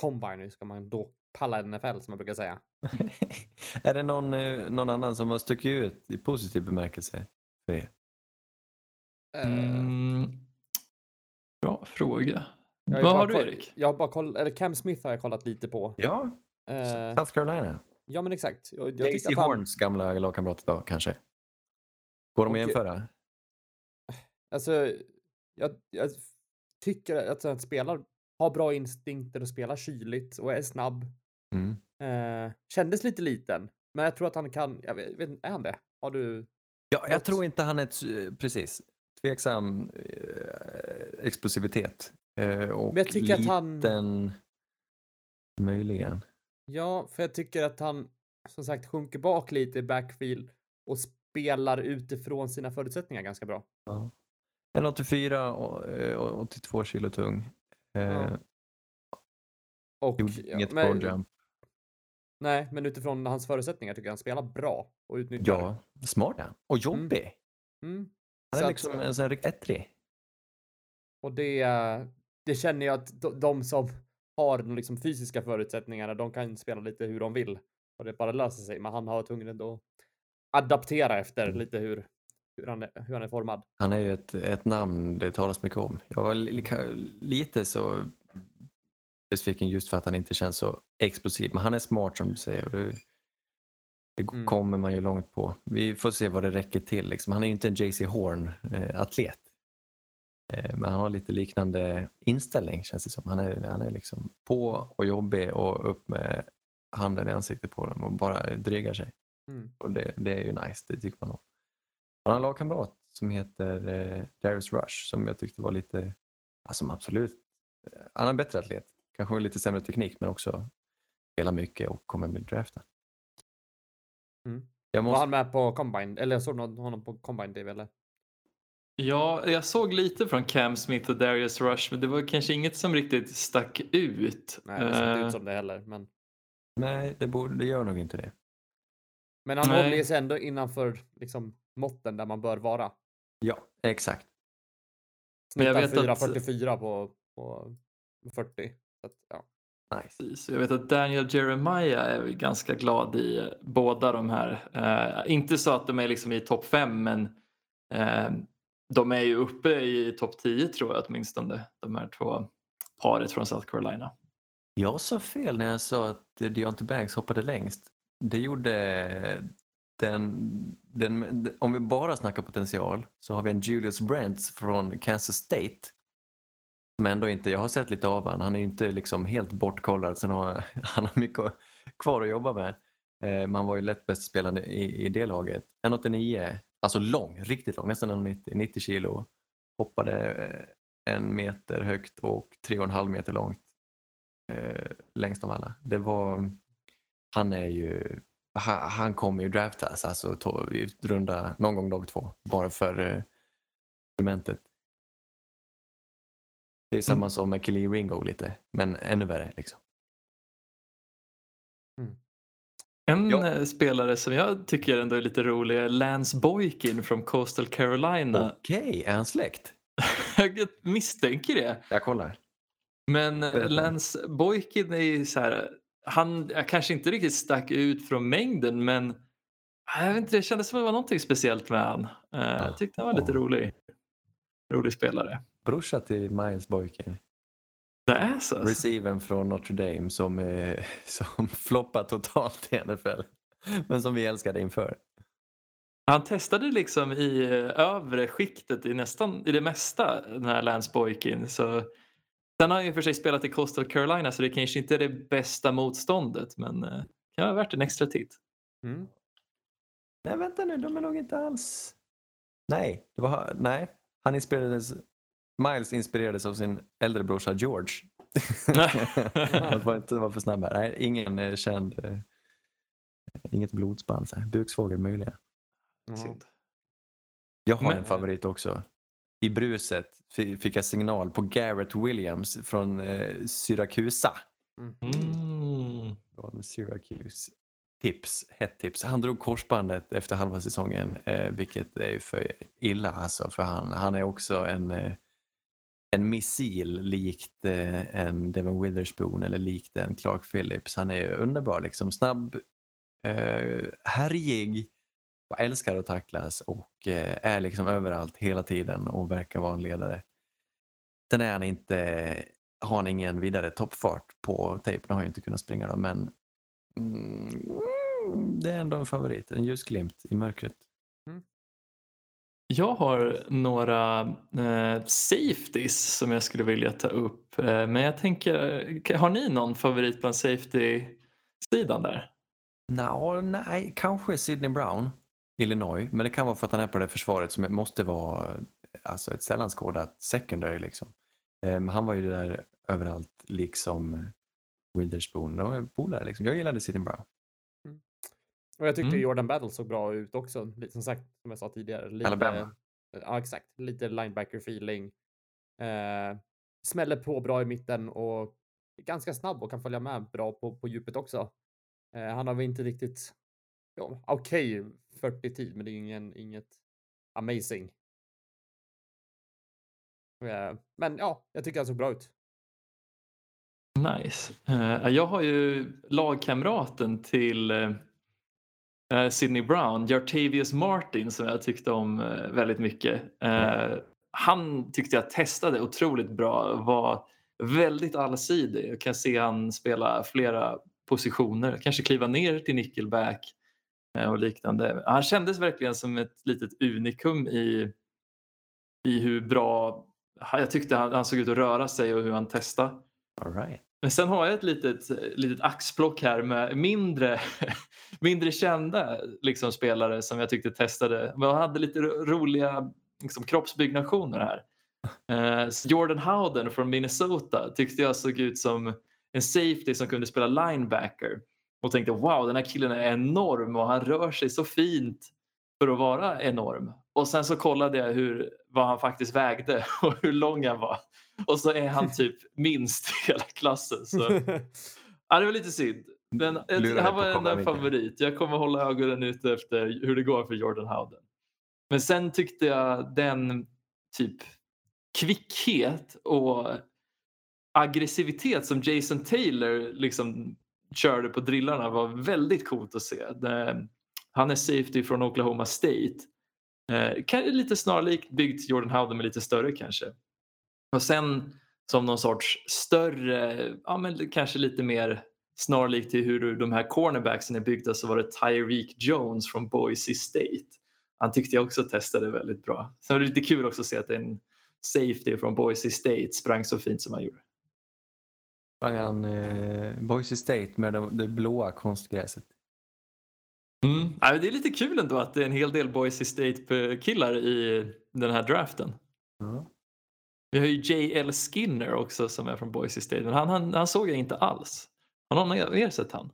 combine ska man då palla NFL som man brukar säga. är det någon, eh, någon annan som har stuckit ut i positiv bemärkelse för er? Eh, Mm. Bra fråga. Vad har du koll- Erik? Jag har bara kollat, eller Cam Smith har jag kollat lite på. Ja, Eh, South Carolina. ja men exakt. Jag, jag Daisy Horns gamla lagkamrat då kanske? Går de att jämföra? Alltså, jag, jag tycker att han spelar, har bra instinkter och spelar kyligt och är snabb. Mm. Eh, kändes lite liten, men jag tror att han kan, jag vet, vet är han det? Har du? Ja, jag Något- tror inte han är, ett, eh, precis, tveksam eh, explosivitet. Eh, och Men jag tycker att han- liten, möjligen. Ja, för jag tycker att han som sagt sjunker bak lite i backfield och spelar utifrån sina förutsättningar ganska bra. Ja. En 84 och eh, 82 kilo tung. Eh. Och, Gjorde ja, inget men- jump. Nej, men utifrån hans förutsättningar tycker jag han spelar bra och utnyttjar. Ja, smart är han. Och jobbig. Mm. Han Så är att- liksom en sån riktigt ettrig. Och det, det känner jag att de, de som har de liksom fysiska förutsättningarna, de kan spela lite hur de vill. Och det bara löser sig. Men han har tvungen att adaptera efter Mm. lite hur, hur, han är, hur han är formad. Han är ju ett, ett namn det talas mycket om. Jag var li, li- lite så besviken just för att han inte känns så explosiv. Men han är smart som du säger. Det, det Mm. kommer man ju långt på. Vi får se vad det räcker till. Liksom. Han är ju inte en JC Horn-atlet. Eh, men han har lite liknande inställning känns det som. Han är, han är liksom på och jobbig och upp med handen i ansiktet på dem och bara drygar sig. Mm. Och det, det är ju nice, det tycker man om. Han har en lagkamrat som heter eh, Darius Rush som jag tyckte var lite, alltså absolut, eh, han är en bättre atlet. Kanske lite sämre teknik men också spelar mycket och kommer bli draftad. Mm. Jag Var måste, han med på Combine? Eller jag såg någon- honom på Combine TV eller? Ja, jag såg lite från Cam Smith och Darius Rush men det var kanske inget som riktigt stack ut. Nej, det ser inte Eh, ut som det heller. Men, nej, det, borde, det gör nog inte det. men han Nej. håller ju sig ändå innanför liksom, måtten där man bör vara. Ja, exakt. Men jag Snittar vet att- 4,44 på, på 40. Så att, ja. Nice. Precis. Jag vet att Daniel Jeremiah är ganska glad i båda de här. Eh, inte så att de är liksom i topp fem men eh, de är ju uppe i topp 10 tror jag åtminstone. De här två paret från South Carolina. Jag sa fel när jag sa att Deontay Banks hoppade längst. Det gjorde den, den, om vi bara snackar potential så har vi en Julius Brents från Kansas State Men ändå inte, jag har sett lite av honom. Han är inte liksom helt bortkollad. Sen har, han har mycket kvar att jobba med. Eh, man var ju lätt bäst spelande i, i det laget. 1,89, alltså lång, riktigt lång, nästan 1,90 90 kilo. Hoppade eh, en meter högt och tre och en halv meter långt. Eh, längst av alla. Det var, han är ju, han, han kommer ju draftas alltså to, runda någon gång dag två. Bara för eh, experimentet. Det är samma som med Kelly Ringo lite, men ännu värre. Liksom. En Ja. eh, spelare som jag tycker ändå är lite rolig är Lance Boykin från Coastal Carolina. Okej, är han släkt? Jag misstänker det. Jag kollar. Men eh. Lance Boykin är ju så här, han kanske inte riktigt stack ut från mängden men jag vet inte, det kändes som att det var någonting speciellt med han. Eh, Jag tyckte han var lite rolig. Rolig spelare. Brorsa till Miles Boykin. Det är så? Receiven från Notre Dame som, eh, som floppar totalt i NFL. Men som vi älskade inför. Han testade liksom i eh, övre skiktet i nästan i det mesta den här Lance Boykin. Så, sen har han ju för sig spelat i Coastal Carolina så det kanske inte är det bästa motståndet men eh, kan vara värt en extra titt. Mm. Nej, vänta nu, de är nog inte alls... Nej, det var, nej. han inspirerades... Miles inspirerades av sin äldre brorsa George. Jag får inte vara för snabb här. Nej, ingen eh, känd... Eh, inget blodsband. Buksvågel möjligen. Synd. Jag har Men- en favorit också. I bruset fi- fick jag signal på Garrett Williams från eh, Syrakusa. Mm. Från Syracuse. Tips, hett tips. Han drog korsbandet efter halva säsongen, eh, vilket är för illa alltså. För han, han är också en, eh, en missil likt eh, en Devon Witherspoon eller likt en Clark Phillips. Han är underbar, liksom snabb, eh, härjig, och älskar att tacklas och eh, är liksom överallt hela tiden och verkar vara en ledare. Sen är han inte, har han ingen vidare toppfart på tejpen, har ju inte kunnat springa då, men mm, det är ändå en favorit, en ljusglimt i mörkret. Jag har några eh, safeties som jag skulle vilja ta upp. Eh, men jag tänker, har ni någon favorit bland safety-sidan där? Nå, nej, kanske Sidney Brown, Illinois, men det kan vara för att han är på det försvaret som måste vara alltså ett sällanskådat secondary. Liksom. Men han var ju där överallt, liksom Witherspoon. De är polare. Liksom. Jag gillade Sidney Brown. Och jag tyckte Mm. Jordan Battle såg bra ut också. Som sagt, som jag sa tidigare. Lite, Alabama. Ja, exakt. Lite linebacker feeling. Eh, smäller på bra i mitten och ganska snabb och kan följa med bra på, på djupet också. Eh, han har väl inte riktigt, ja, okej 40 tid, men det är ingen, inget amazing. Eh, men ja, jag tycker han såg bra ut. Nice. Eh, jag har ju lagkamraten till eh, Sidney Brown, Jartavius Martin, som jag tyckte om väldigt mycket. Han tyckte jag testade otroligt bra, var väldigt allsidig. Jag kan se han spela flera positioner, kanske kliva ner till nickelback och liknande. Han kändes verkligen som ett litet unikum i, i hur bra jag tyckte han, han såg ut att röra sig och hur han testade. All right. Men sen har jag ett litet, litet axplock här med mindre, mindre kända liksom, spelare som jag tyckte testade. Men jag hade lite ro- roliga liksom, kroppsbyggnationer här. Eh, Jordan Howden från Minnesota tyckte jag såg ut som en safety som kunde spela linebacker. Och tänkte wow, den här killen är enorm och han rör sig så fint för att vara enorm. Och sen så kollade jag hur, vad han faktiskt vägde och hur lång han var. Och så är han typ minst i hela klassen. Så, ja, det var lite synd. Men dig han var en favorit. Jag kommer hålla ögonen ute efter hur det går för Jordan Howden. Men sen tyckte jag den typ kvickhet och aggressivitet som Jason Taylor liksom körde på drillarna var väldigt coolt att se. Det, han är safety från Oklahoma State. Eh, lite snarlikt byggt Jordan Howden men lite större kanske. Och sen som någon sorts större, ja men kanske lite mer snarlikt till hur de här cornerbacksen är byggda så var det Tyreek Jones från Boise State. Han tyckte jag också testade väldigt bra. Sen var det lite kul också att se att en safety från Boise State sprang så fint som han gjorde. Han eh, Boise State med det, det blåa konstgräset. Mm. Ja, det är lite kul ändå att det är en hel del Boise State-killar i den här draften. Ja. Vi har ju J.L. Skinner också som är från Boise State, men han, han, han såg jag inte alls. Har någon av er sett han?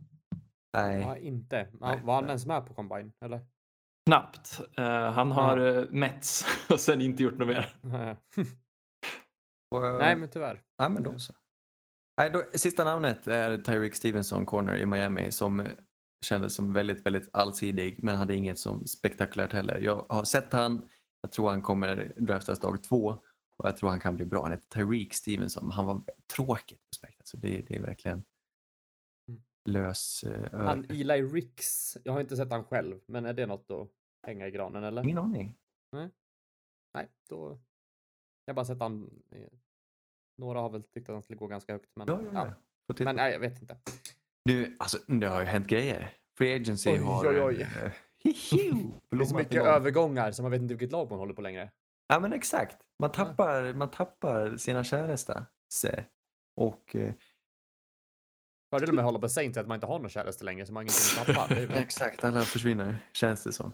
Nej. Ja, inte. Nej, var han nej. ens med på Combine? Eller? Knappt. Eh, han har uh, Mets och sen inte gjort något mer. Och, eh, Nej, men tyvärr. Ja, men då så. Nej, då, sista namnet är Tyreek Stevenson, corner i Miami, som kändes som väldigt, väldigt allsidig, men hade inget som spektakulärt heller. Jag har sett han, jag tror han kommer draftas dag två och jag tror han kan bli bra. Han heter Tyreek Stevenson, han var tråkigt prospekt. Alltså det, det är verkligen Mm. lös uh, Han Eli Ricks, jag har inte sett han själv, men är det något att hänga i granen eller? Ingen aning. Nej, då. Jag har bara sett han. Några har väl tyckt att han skulle gå ganska högt, men Ja, ja, ja. Men nej, jag vet inte. Nu, alltså, det har ju hänt grejer. Free Agency Oj, har... oj, oj. eh, Det är så mycket övergångar så man vet inte vilket lag man håller på längre. Ja men exakt. Man tappar, man tappar sina käresta. Se. Och eh, Fördelen med att hålla på Saints är att man inte har någon käraste längre så man har ingenting att tappa. Exakt, alla försvinner känns det som.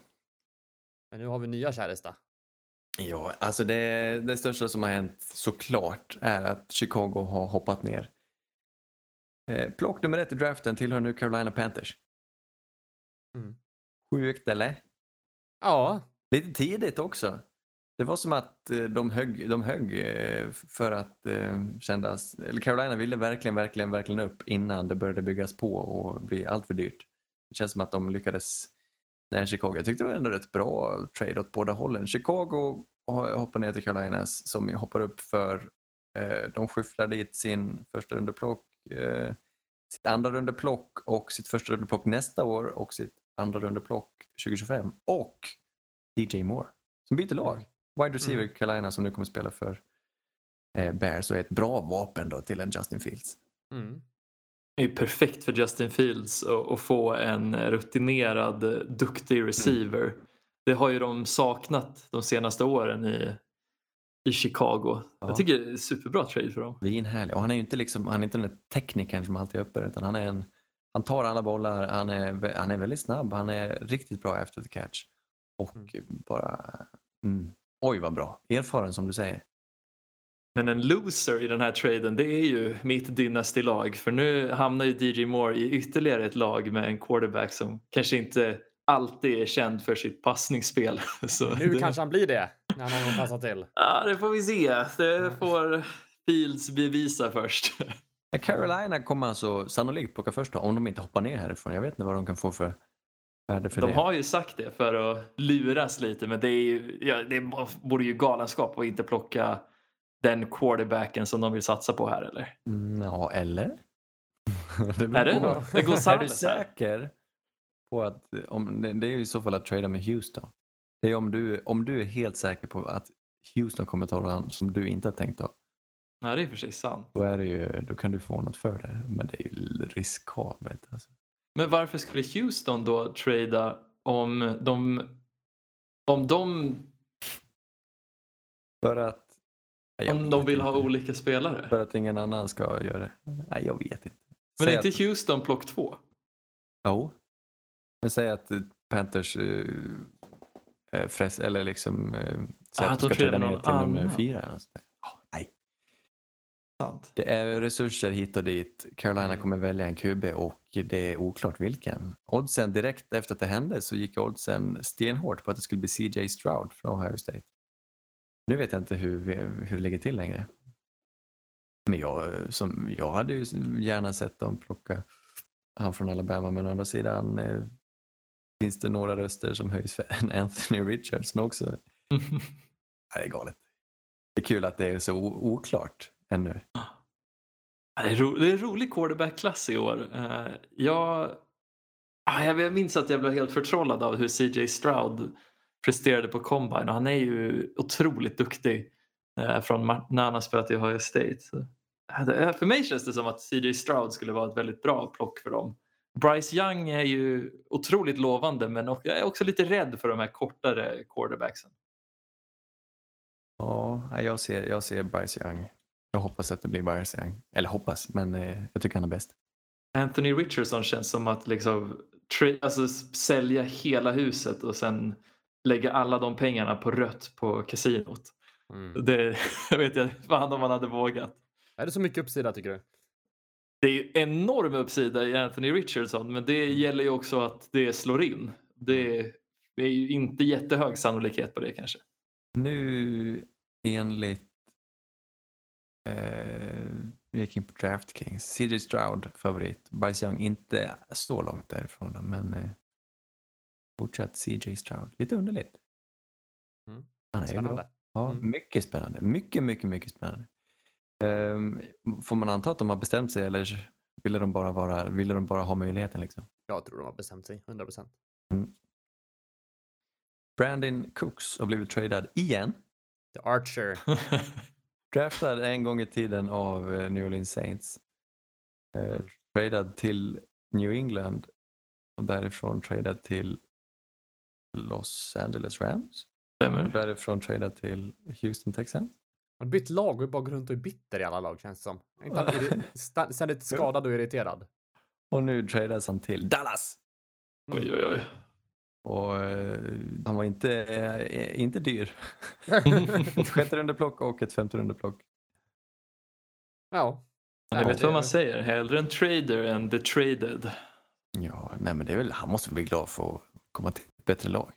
Men nu har vi nya käresta. Ja, alltså det, det största som har hänt såklart är att Chicago har hoppat ner. Eh, plock nummer ett i draften tillhör nu Carolina Panthers. Mm. Sjukt eller? Ja, Lite tidigt också. Det var som att eh, de högg, de högg eh, för att eh, kändas, eller Carolina ville verkligen, verkligen, verkligen upp innan det började byggas på och bli allt för dyrt. Det känns som att de lyckades när Chicago, jag tyckte det var ändå rätt bra trade åt båda hållen. Chicago hoppar ner till Carolinas som hoppar upp för, eh, de skyfflar dit sin första underplock, eh, sitt andra underplock och sitt första underplock nästa år och sitt andra underplock 2025 och DJ Moore som byter lag. Wide receiver Carolina som nu kommer spela för eh, Bears och är ett bra vapen då till en Justin Fields. mm. Det är perfekt för Justin Fields att, få en rutinerad, duktig receiver. Det har ju de saknat de senaste åren i, i Chicago. Ja. Jag tycker det är superbra trade för dem. Vinhärlig. Och han är ju inte, liksom, han är inte den där teknikern som alltid är uppe utan han är en han tar alla bollar, han är, han är väldigt snabb, han är riktigt bra efter the catch. Och bara, mm, oj vad bra. Erfaren som du säger. Men en loser i den här traden det är ju mitt dynasty-lag för nu hamnar ju DJ Moore i ytterligare ett lag med en quarterback som kanske inte alltid är känd för sitt passningsspel. Så Nu det, kanske han blir det när han har någon passat till. Ja, det får vi se. Det får Fields bevisa först. Carolina kommer alltså sannolikt plocka först då, om de inte hoppar ner härifrån. Jag vet inte vad de kan få för värde för De det. har ju sagt det för att luras lite men det, är ju, ja, det vore ju galenskap att inte plocka den quarterbacken som de vill satsa på här eller? Mm, ja, eller? det Är det? på. Det är Är du säker på att, om, det är ju i så fall att trada med Houston. Det är om du, om du är helt säker på att Houston kommer ta någon som du inte har tänkt ta. Ja, det är sig sant. Då, är det ju, då kan du få något för det. Men det är ju riskabelt. Alltså. Men varför skulle Houston då trada om de om de, För att... Nej, om de vill ha inte. olika spelare? För att ingen annan ska göra det. Nej, jag vet inte. Men Säg är inte att, Houston plock två? Jo. Men säg att Panthers eh, eh, fräs, eller liksom eh, Ah, att ska träda ner till nummer fyra. nej. Sant. Det är resurser hit och dit. Carolina Mm. kommer välja en QB och det är oklart vilken. Oddsen direkt efter att det hände så gick oddsen stenhårt på att det skulle bli CJ Stroud från Ohio State. Nu vet jag inte hur, hur det ligger till längre. Men jag, som, jag hade ju gärna sett dem plocka han från Alabama men å andra sidan eh, finns det några röster som höjs för Anthony Richardson också. Det är galet. Det är kul att det är så oklart ännu. Det är, ro, det är en rolig quarterback-klass i år. Eh, jag, ah, jag jag minns att jag blev helt förtrollad av hur CJ Stroud presterade på Combine och han är ju otroligt duktig eh, från när han har spelat i Ohio State. Eh, för mig känns det som att CJ Stroud skulle vara ett väldigt bra plock för dem. Bryce Young är ju otroligt lovande men jag är också lite rädd för de här kortare quarterbacksen. Ja, jag ser, jag ser Bryce Young. Jag hoppas att det blir Bryce Young. Eller hoppas, men eh, jag tycker han är bäst. Anthony Richardson känns som att liksom, alltså, sälja hela huset och sen lägga alla de pengarna på rött på kasinot. Mm. Det jag vet jag fan om man hade vågat. Är det så mycket uppsida tycker du? Det är ju enorm uppsida i Anthony Richardson men det gäller ju också att det slår in. Det är ju inte jättehög sannolikhet på det kanske. Nu enligt eh, vi gick in på DraftKings. CJ Stroud favorit. Bryce Young inte så långt därifrån men eh, fortsatt CJ Stroud. Lite underligt. Mm. Han är ju bra. Spännande. Ja, Mm. mycket spännande. Mycket, mycket, mycket spännande. Ehm, får man anta att de har bestämt sig eller ville de bara, vara, ville de bara ha möjligheten? Liksom? Jag tror de har bestämt sig, 100 procent. Brandon Cooks har blivit tradad igen. The Archer. Draftad en gång i tiden av eh, New Orleans Saints. Eh, tradad till New England och därifrån tradad till Los Angeles Rams. Stämmer. därifrån tradad till Houston Texans. Han har bytt lag och bara går runt och är bitter i alla lag känns det som. Är inte sta- Ständigt skadad och irriterad. Och nu tradas han till Dallas. Oj, oj, oj. Och eh, han var inte, eh, inte dyr. ett sjätte rundeplock och ett femte rundeplock. ja. Jag Ja, vet det- vad man säger. Hellre en trader än the traded. Ja, nej men det är väl, han måste bli glad för att komma till ett bättre lag.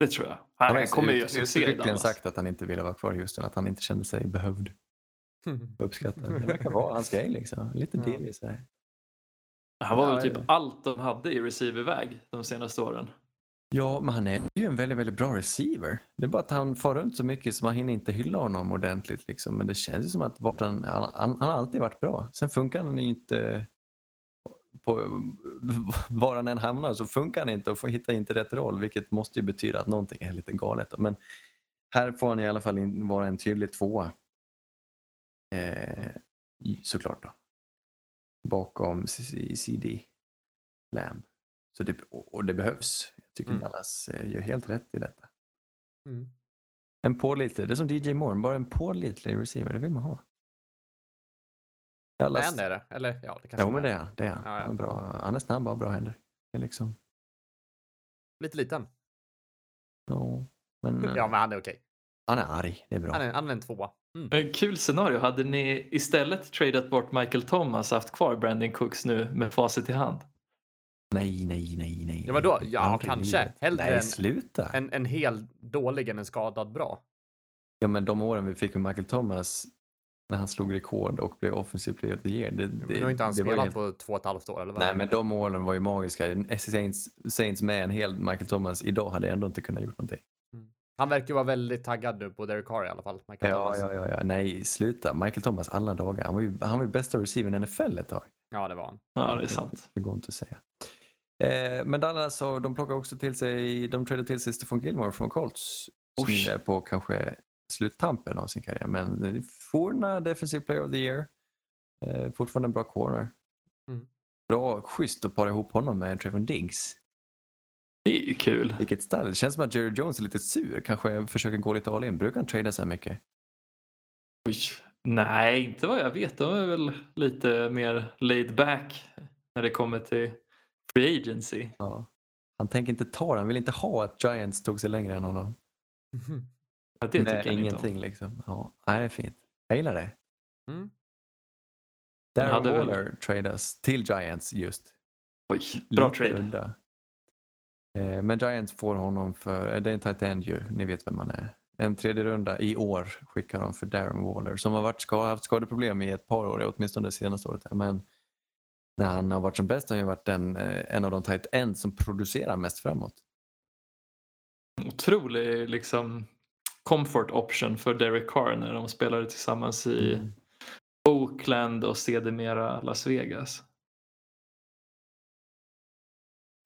Det tror jag. Han Han kommer ju uttryckligen sagt att han inte ville vara kvar i Houston, att han inte kände sig behövd uppskattad. Det verkar vara hans grej liksom. Lite divig så här. Han var Ja, väl typ allt de hade i receiverväg de senaste åren. Ja, men han är ju en väldigt, väldigt bra receiver. Det är bara att han far runt så mycket så man hinner inte hylla honom ordentligt. Liksom. Men det känns ju som att han, han, han har alltid varit bra. Sen funkar han ju inte på var han än hamnar så funkar han inte och får hitta inte rätt roll vilket måste ju betyda att någonting är lite galet. Men här får han i alla fall in, vara en tydlig tvåa. Eh, såklart då. Bakom CD Lamb. Så det, och och det behövs. Jag tycker Mm. Dallas eh, gör helt rätt i detta. Mm. En pålitlig, det är som DJ Moore, bara en pålitlig receiver, det vill man ha. Dallas, Men är det? Eller ja, det kanske jo men är. det är han. Det är han. Ja, ja. Han, bra. han är snabb och bra händer. Det är liksom, Lite liten. ja, men eh, Ja, men han är okej. han är arg, det är bra. Han, är, han är en tvåa. Mm. En kul scenario. Hade ni istället tradat bort Michael Thomas haft kvar Brandon Cooks nu med facit i hand? Nej, nej, nej, nej. Ja, men då- nej. ja, kanske. Hellre Nej, sluta. En, en hel dålig än en skadad bra. Ja, men de åren vi fick med Michael Thomas när han slog rekord och blev offensive player of the year. Det, det, Men nu har inte han spelat helt- på två och ett halvt år, eller vad? Nej, men de åren var ju magiska. Saints, Saints med en hel Michael Thomas idag hade ändå inte kunnat gjort någonting. Han verkar ju vara väldigt taggad nu på Derek Carr i alla fall. Michael Ja, Thomas. ja, ja, ja. Nej, sluta. Michael Thomas alla dagar. Han var ju, han var ju bästa receivern i NFL ett tag. ja, det var han. Ja, det är sant. Det går inte att säga. Eh, men Dallas så, de plockar också till sig, de tradar till sig Stephon Gilmore från Colts. Som är på kanske sluttampen av sin karriär. Men forna defensive player of the year. Eh, fortfarande en bra corner. Mm. Bra, schysst att para ihop honom med Trevor Diggs. Det är ju kul. Vilket style. Det känns som att Jerry Jones är lite sur. Kanske försöker gå lite all in. Brukar han trada så här mycket? Oj. Nej, inte vad jag vet. De är väl lite mer laid back när det kommer till free agency. Ja. Han tänker inte ta det. Han vill inte ha att Giants tog sig längre än honom. Ja, det tycker jag inte om. ingenting liksom. Ja, nej, det är fint. Jag gillar det. Mm. Darren hade väl- Waller tradas till Giants just. Oj, bra Lite trade. udda. Eh, Men Giants får honom för, eh, det är en tight end ju, ni vet vem man är. En tredje runda i år skickar de för Darren Waller som har varit, ska, haft skadeproblem i ett par år, åtminstone det senaste året. Men när han har varit som bäst har han varit den, eh, en av de tight ends som producerar mest framåt. Otrolig liksom comfort option för Derek Carr när de spelade tillsammans i Mm. Oakland och sedermera Las Vegas.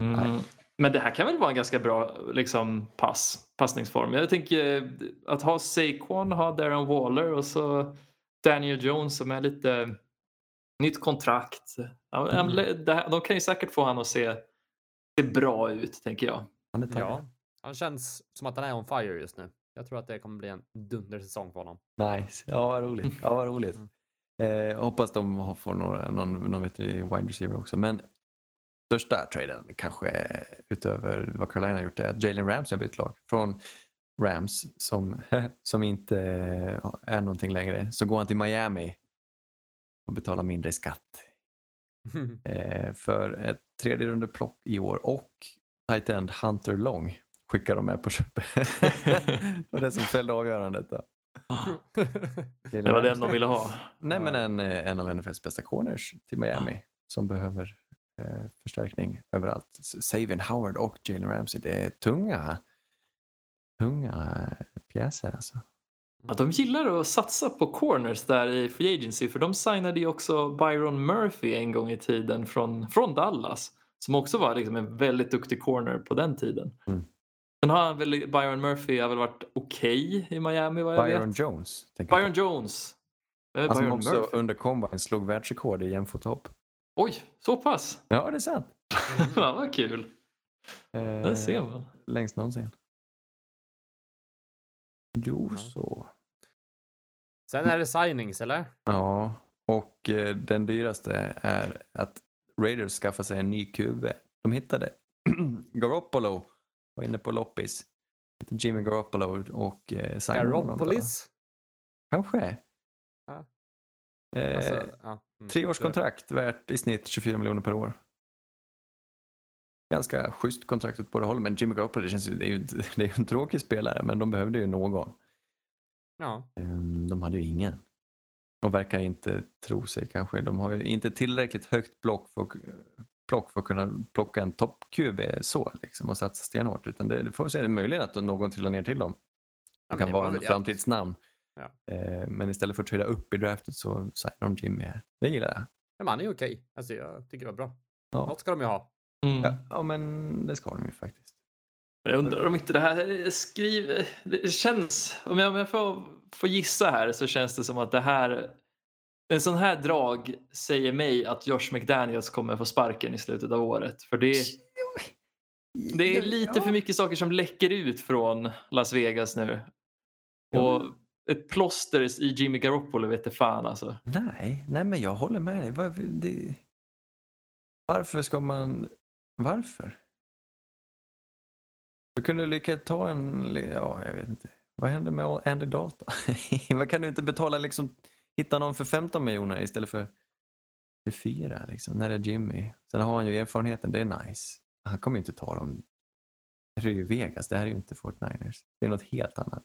Mm. Men det här kan väl vara en ganska bra liksom, pass, passningsform. Jag tänker eh, att ha Saquon, ha Darren Waller och så Daniel Jones som är lite nytt kontrakt. Mm. De kan ju säkert få han att se, se bra ut, tänker jag. Ja, han känns som att han är on fire just nu. Jag tror att det kommer bli en dundersäsong för honom. Nice. Ja, vad roligt. Ja, vad roligt. Mm. Eh, hoppas de får några, någon, någon vettig wide receiver också. Men största traden kanske utöver vad Carolina har gjort är att Jalen Ramsey har bytt lag. Från Rams som, som inte är någonting längre så går han till Miami och betalar mindre skatt. Eh, för ett tredje runde plock i år och tight end Hunter Long skickar de med på köpet. det var det som fällde avgörandet. Då. Det var den de ville ha. Nej, men en, eh, en av NFLs bästa corners till Miami som behöver eh, förstärkning överallt. Savian Howard och Jalen Ramsey, det är tunga, tunga pjäser alltså. Att de gillar att satsa på corners där i Free Agency för de signade ju också Byron Murphy en gång i tiden från, från Dallas som också var liksom en väldigt duktig corner på den tiden. Mm. Sen har han väl, Byron Murphy har väl varit okej i Miami vad jag Byron vet. Jones. Byron på. Jones. Han som Byron också Murphy. under combine slog världsrekord i jämfothopp. Oj, så pass? Ja, det är sant. Ja, vad kul. Eh, Där ser man. Längst någonsin. Jo, Ja. så. Sen är det signings, eller? Ja, och eh, den dyraste är att Raiders skaffar sig en ny QB. De hittade Garoppolo, var inne på loppis. Jimmy Garoppolo och eh, då. Garopolis? Kanske. Ja. Eh, Alltså, ja. mm. Treårskontrakt värt i snitt 24 miljoner per år. Ganska schysst kontrakt åt båda håll, men Jimmy Garoppolo det känns det är ju det är en tråkig spelare, men de behövde ju någon. Ja. Ehm, De hade ju ingen. De verkar inte tro sig kanske. De har ju inte tillräckligt högt block för, plock för att kunna plocka en topp-QB så liksom, och satsa stenhårt. Utan det, det får vi se, det är möjligt att någon trillar ner till dem. Det kan det vara en ja. framtidsnamn. Ja. Eh, Men istället för att trada upp i draftet så signar de Jimmy här. Det gillar jag. Men han är ju okej. Alltså, jag tycker det var bra. Ja. Något ska de ju ha. Mm. Ja, ja men det ska de ju faktiskt. Jag undrar om inte det här skriver... Det känns... Om jag, om jag får, får gissa här så känns det som att det här... En sån här drag säger mig att Josh McDaniels kommer få sparken i slutet av året. För det, det är lite för mycket saker som läcker ut från Las Vegas nu. Och ett plåster i Jimmy Garoppolo vet det fan alltså. Nej, nej men jag håller med dig. Varför, det... Varför ska man... Varför? Du kunde lika ta en... Ja, jag vet inte. Vad hände med Andy Dalton? Vad kan du inte betala liksom... Hitta någon för 15 miljoner istället för, för fyra liksom, när det är Jimmy. Sen har han ju erfarenheten, det är nice. Han kommer ju inte ta dem. Det här är ju Vegas, det här är ju inte Fort Niners. Det är något helt annat.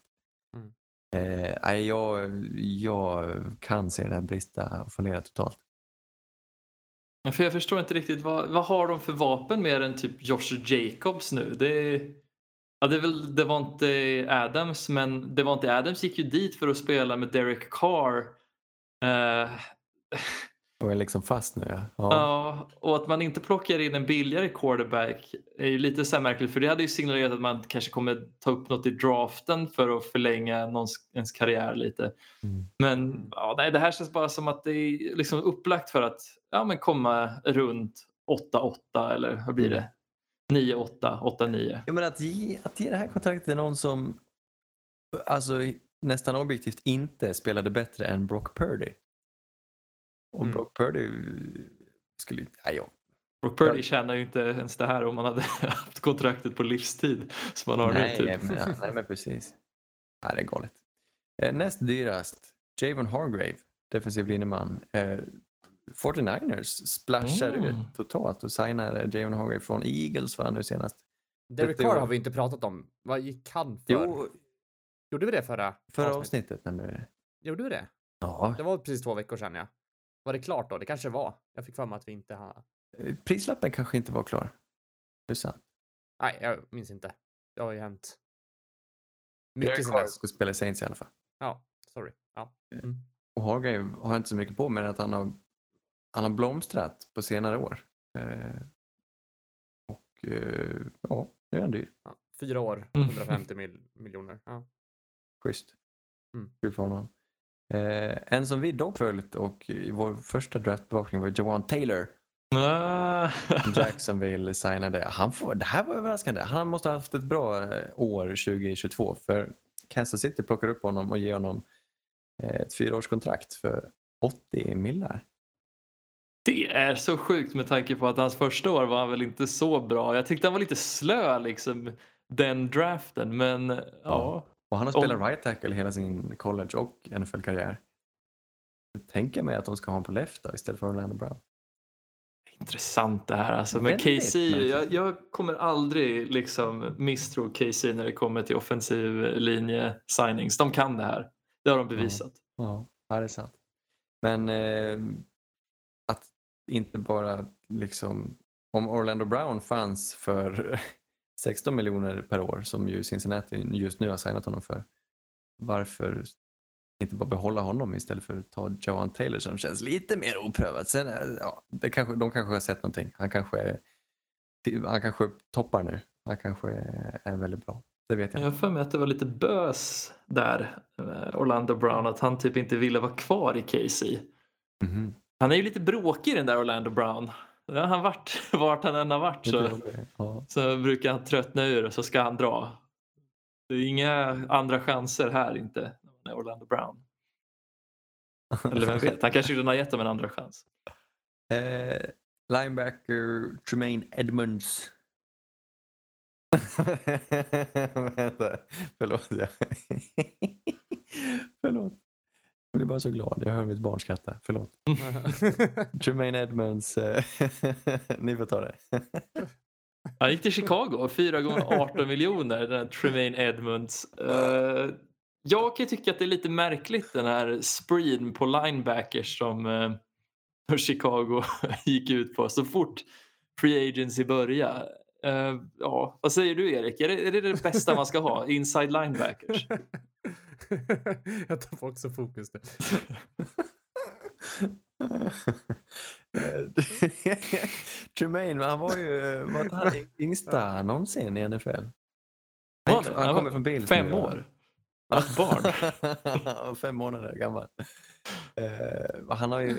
Mm. Eh, jag, jag kan se det här brista och fallera totalt. För jag förstår inte riktigt vad, vad har de för vapen mer än typ Josh Jacobs nu? Det, ja, det, väl, det var inte Adams, men det var inte Adams gick ju dit för att spela med Derek Carr. Eh, Och är liksom fast nu ja. ja. ja, och att man inte plockar in en billigare quarterback är ju lite så här märkligt för det hade ju signalerat att man kanske kommer ta upp något i draften för att förlänga någons, ens karriär lite. Mm. Men ja, nej, det här känns bara som att det är liksom upplagt för att ja, men komma runt 8-8 eller vad blir det? 9-8, 8-9. Ja, men att, ge, att ge det här kontraktet till någon som alltså, nästan objektivt inte spelade bättre än Brock Purdy. Och Mm. Brock Purdy skulle... Nej, ja. Brock Purdy tjänar ju inte ens det här om man hade haft kontraktet på livstid som man har nej, nu. Typ. men, ja, nej, men precis. Nej, det är galet. Eh, näst dyrast, Javon Hargrave, defensiv linjeman. Eh, 49ers splashar Mm. ut totalt och signar Javon Hargrave från Eagles var han nu senast. Derek det Carr har vi inte pratat om. Vad gick han för? Jo, Gjorde vi det förra förra avsnittet. Men, eh, Gjorde vi det? ja, Det var precis två veckor sedan, ja. Var det klart då? Det kanske var. Jag fick för mig att vi inte har... eh, prislappen kanske inte var klar. Det är sant. Nej, jag minns inte. Det har ju hänt. Mycket sen dess. ska spela i Saints i alla fall. Ja, sorry. Ja. Mm. Och Hargrave har inte så mycket på men att han har, han har blomstrat på senare år. Eh, och eh, ja, nu är han dyr. Ja. Fyra år, Mm. 150 mil miljoner. Ja. Schysst. Mm. Kul för honom. Eh, en som vi dock följt och i vår första draftbevakning var Jawan Taylor. Ah. Jacksonville signade. Han får, det här var överraskande. Han måste ha haft ett bra eh, år 2022 för Kansas City plockar upp honom och ger honom eh, ett fyraårskontrakt för 80 millar. Det är så sjukt med tanke på att hans första år var han väl inte så bra. Jag tyckte han var lite slö liksom den draften men ja. Och han har spelat Om- right tackle hela sin college och NFL-karriär. Jag tänker mig att de ska ha honom på left då, istället för Orlando Brown. Intressant det här alltså. Men KC, jag, jag kommer aldrig liksom misstro KC när det kommer till offensiv linje signings. De kan det här. Det har de bevisat. Ja, ja det är sant. Men eh, att inte bara liksom, om Orlando Brown fanns för 16 miljoner per år som ju Cincinnati just nu har signat honom för. Varför inte bara behålla honom istället för att ta Johan Taylor som känns lite mer oprövad. Sen, eh, ja, det kanske, de kanske har sett någonting. Han kanske, han kanske toppar nu. Han kanske är väldigt bra. Det vet jag Jag har för mig att det var lite bös där, eh, Orlando Brown, att han typ inte ville vara kvar i KC. Mhm. Han är ju lite bråkig den där Orlando Brown. Har han varit, vart han än har varit så, Ja. så brukar han tröttna ur och så ska han dra. Det är inga andra chanser här inte med Orlando Brown. Eller vem vet, han kanske redan har gett dem en andra chans. Eh, linebacker Tremaine Edmonds. Vänta, förlåt. Förlåt. Jag blir bara så glad. Jag hör mitt barn skratta. Förlåt. Tremaine Edmonds. eh, Ni får ta det. Han gick till Chicago, 4 gånger 18 miljoner, den här Tremaine Edmonds. Eh, jag kan tycka att det är lite märkligt den här spreeden på linebackers som eh, Chicago gick ut på så fort free agency började. Eh, ja, vad säger du Erik? Är det, är det det bästa man ska ha? Inside linebackers? jag tar också fokus nu. Tremaine, han var ju var han yngsta någonsin i NFL. Han, han? han Han kommer från Bills Fem år? Han ett barn? Fem månader gammal. Eh, han har ju...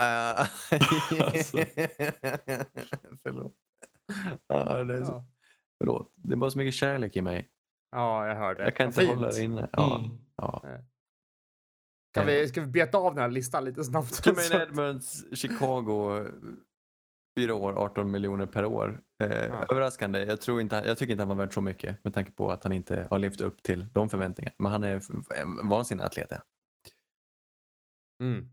Uh, Alltså. Förlåt. Ja, det är så, Ja. förlåt. Det är bara så mycket kärlek i mig. Ja, jag hörde. Jag kan inte fint. hålla det inne. Ja, Mm. ja. Ska vi, ska vi beta av den här listan lite snabbt? Tremaine Edmonds, Chicago, fyra år, 18 miljoner per år. Eh, Ja. Överraskande. Jag, tror inte, jag tycker inte han var värd så mycket med tanke på att han inte har levt upp till de förväntningarna. Men han är en vansinnig atlet. Mm.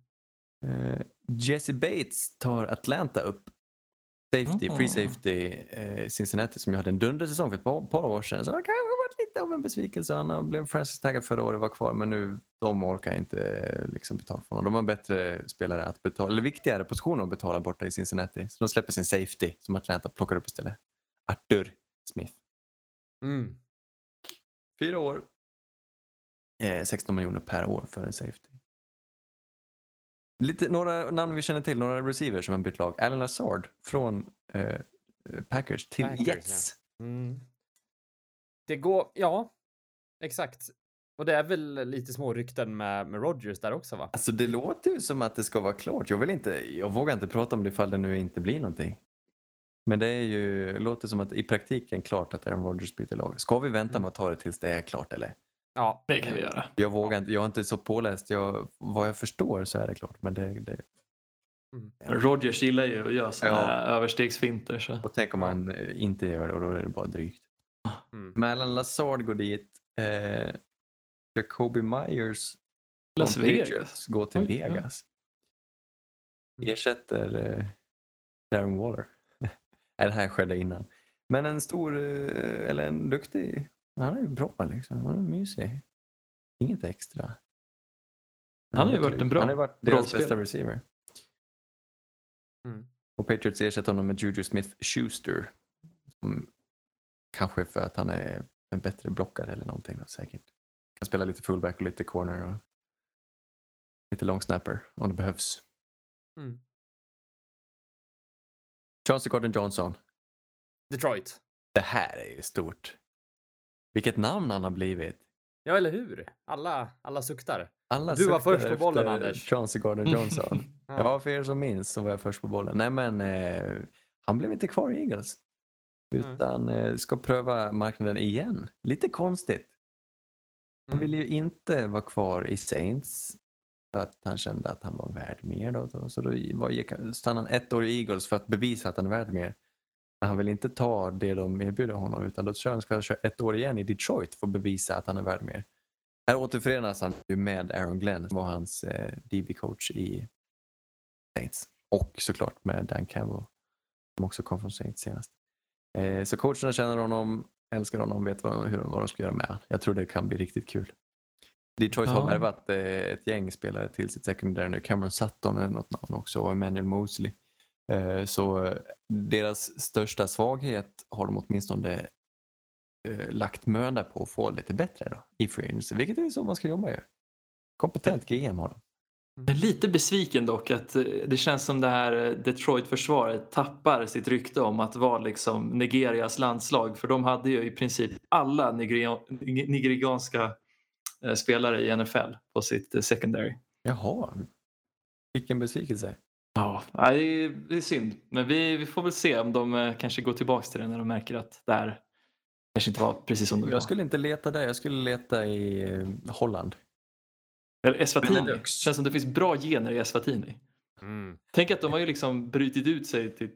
Eh, Jesse Bates tar Atlanta upp. Safety, free safety, eh, Cincinnati som ju hade en dundersäsong för ett par, par år sedan. Så det har kanske varit lite av en besvikelse. Han har- blev franchise taggad förra året var kvar men nu de orkar inte eh, liksom betala för honom. De har bättre spelare att betala, eller viktigare positioner att betala borta i Cincinnati. Så de släpper sin safety som Atlanta plockar upp istället. Arthur Smith. Mm. Fyra år. Eh, 16 miljoner per år för en safety. Lite, några namn vi känner till, några receivers som har bytt lag. Alan Lazard från eh, Packers till Packers, Jets. Mm. Det går, ja, exakt. Och det är väl lite små rykten med, med Rogers där också va? Alltså det låter ju som att det ska vara klart. Jag, vill inte, jag vågar inte prata om det ifall det nu inte blir någonting. Men det är ju, låter som att i praktiken klart att Aaron Rodgers byter lag. Ska vi vänta med att ta det tills det är klart eller? Ja, Det kan vi göra. Jag vågar inte, jag är inte så påläst. Jag, vad jag förstår så är det klart. Men det, det, Rogers gillar ju att göra sådana Ja. här överstegsfinter. Så. och tänk om man eh, inte gör det och då är det bara drygt. Mm. Men Alan Lazard går dit. Eh, Jacoby Myers Las Vegas. Går till Oj, ja. Vegas. Mm. Ersätter eh, Darren Waller. Det här skedde innan. Men en stor, eh, eller en duktig, han är ju bra liksom. Han är mysig. Inget extra. Han har ju varit en bra Han har varit deras bästa receiver. Mm. Och Patriots ersätter honom med Juju Smith-Schuster. Kanske för att han är en bättre blockare eller någonting då, säkert. Kan spela lite fullback och lite corner och lite long snapper om det behövs. Mm. Chauncey Gordon Johnson. Detroit. Det här är ju stort. Vilket namn han har blivit. Ja, eller hur? Alla, alla suktar. Alla Du var först på bollen, Anders. Chauncey Gordon Johnson. Ja. ja, för er som minns så var jag först på bollen. Nej men, eh, han blev inte kvar i Eagles. Mm. Utan eh, ska pröva marknaden igen. Lite konstigt. Han Mm. ville ju inte vara kvar i Saints. För att han kände att han var värd mer. Då. Så då var, gick stannade han ett år i Eagles för att bevisa att han är värd mer. Men han vill inte ta det de erbjuder honom utan då kör han ska köra ett år igen i Detroit för att bevisa att han är värd mer. Här återförenas han ju med Aaron Glenn som var hans eh, DB-coach i Saints. Och såklart med Dan Campbell som också kom från Saints senast. Eh, så coacherna känner honom, älskar honom, vet vad, hur, vad de ska göra med honom. Jag tror det kan bli riktigt kul. Detroit har Ja. värvat eh, ett gäng spelare till sitt secondary nu. Cameron Sutton är något namn också och Emmanuel Mosley. Eh, så eh, deras största svaghet har de åtminstone eh, lagt möda på att få lite bättre då, i agency, vilket är så man ska jobba ju. Kompetent GM har de. Jag är lite besviken dock att det känns som det här Detroit-försvaret tappar sitt rykte om att vara liksom Nigerias landslag. För de hade ju i princip alla nigeria- nigerianska spelare i NFL på sitt secondary. Jaha, vilken besvikelse. Ja, det är, det är synd. Men vi, vi får väl se om de eh, kanske går tillbaka till det när de märker att det här kanske inte var precis som de Jag skulle inte leta där, jag skulle leta i eh, Holland. Eller Eswatini. Benelux. känns som det finns bra gener i Eswatini. Mm. Tänk att de har ju liksom brutit ut sig till...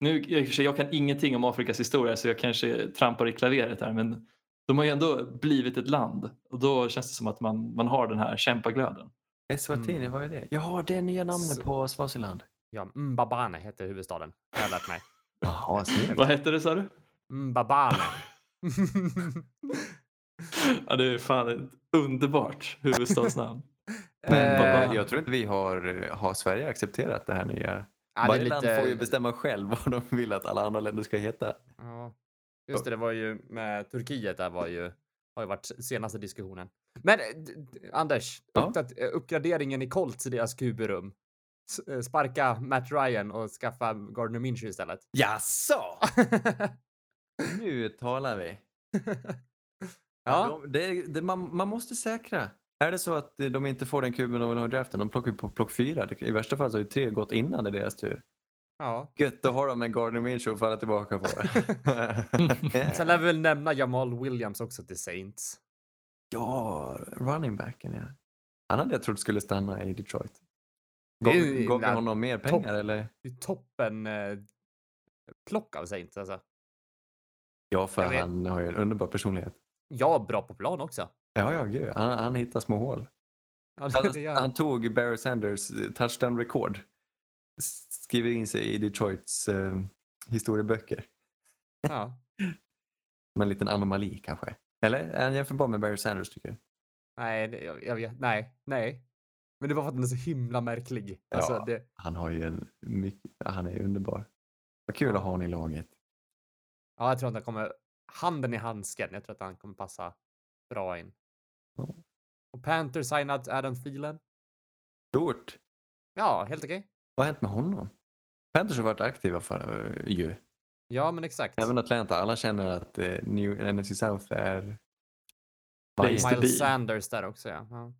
Nu, jag kan ingenting om Afrikas historia så jag kanske trampar i klaveret här men de har ju ändå blivit ett land och då känns det som att man, man har den här kämpaglöden. Eswatini, Mm. vad är det? Ja, det är nya namnet Så- på Swaziland. Ja, Mbabane heter huvudstaden. Jag har lärt mig. Jaha. Vad hette det sa du? Mbabane. Ja, det är fan ett underbart huvudstadsnamn. Men eh, jag tror inte vi har, har Sverige accepterat det här nya. ja, Varje lite- land får ju bestämma själv vad de vill att alla andra länder ska heta. Ja, just det, det var ju med Turkiet där var ju, har ju varit senaste diskussionen. Men eh, Anders, Ja? eh, uppgraderingen i Colts i deras. S- eh, Sparka Matt Ryan och skaffa Gardner Minshew istället. Jaså? Nu talar vi. ja, De, det, det, man, man måste säkra. Är det så att de inte får den kuben de vill ha i draften, de plockar ju på plock fyra. I värsta fall så har ju tre gått innan det är deras tur. Ja. Gött, då har de en Gardner Minshew att falla tillbaka på. Sen lär vi väl nämna Jamal Williams också till Saints. ja, running backen ja. Han hade jag trott skulle stanna i Detroit. Det Gav, vi honom mer pengar eller? Det är toppen eh, plock av Saints alltså. Ja, för Jag vet. han har ju en underbar personlighet. Ja, bra på plan också. Ja, ja, gud. Han, han hittar små hål. Ja, det, Han, det gör. han tog Barry Sanders touchdown-rekord. Skriver in sig i Detroits eh, historieböcker. Ja. Som en liten anomali kanske. Eller är han jämförbar med Barry Sanders tycker du? Nej, det, jag, jag vet. Nej, nej. Men det var för att den är så himla märklig. Alltså, Ja. det, Han har ju en mycket, han är underbar. Vad kul att ha honom i laget. ja, jag tror att han kommer handen i handsken. Jag tror att han kommer passa bra in. Ja. Och Panther signat Adam Thielen. Stort. Ja, helt okej. Vad har hänt med honom? Panthers har varit aktiva för uh, ju. Ja, men exakt. Även Atlanta. Alla känner att uh, New NFC South är... Miles be. Sanders där också, ja. ja.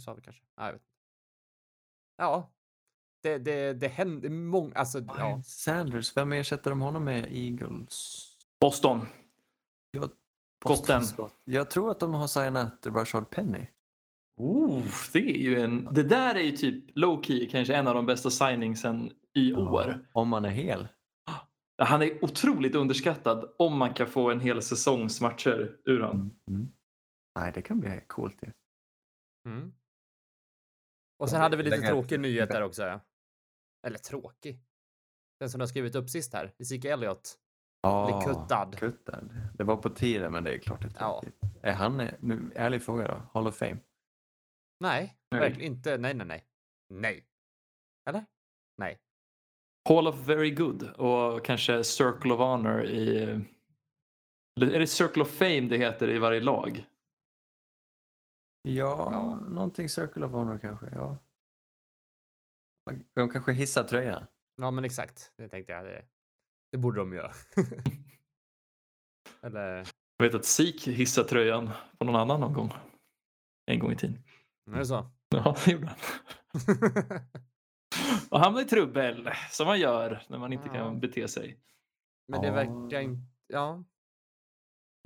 Sa vi kanske. Ja, jag vet. Ja. Det, det, det händer många, alltså, ja. Sanders, vem ersätter de honom med? Eagles? Boston. Jag, Gotten. jag tror att de har signat Rashard Penny. Oh, det är ju en... Det där är ju typ low key kanske en av de bästa signingsen i år. Om man är hel. Han är otroligt underskattad om man kan få en hel säsongs matcher ur honom. Mm. Nej, det kan bli coolt ju. Mm. Och sen hade vi lite tråkig nyhet där också. Ja. Eller tråkig. Den som du har skrivit upp sist här. Ezekiel Elliot. Ja, kuttad. kuttad. Det var på tiden, men det är klart det är Ja. tråkigt. Är han, nu, ärlig fråga då, Hall of Fame? Nej, Nej. verkligen inte. Nej, nej, nej. Nej. Eller? Nej. Hall of Very Good och kanske Circle of Honor i... eller Är det Circle of Fame det heter i varje lag? Ja, Ja. någonting Circle of Honor kanske. Ja. De kanske hissar tröjan. Ja, men exakt. Det tänkte jag. Det, det borde de göra. Eller, Jag vet att Sik hissade tröjan på någon annan någon gång. En gång i tiden. Är det så? Ja, det gjorde han. Och hamnade i trubbel, som man gör när man inte Ja. kan bete sig. Men det verkar inte, ja.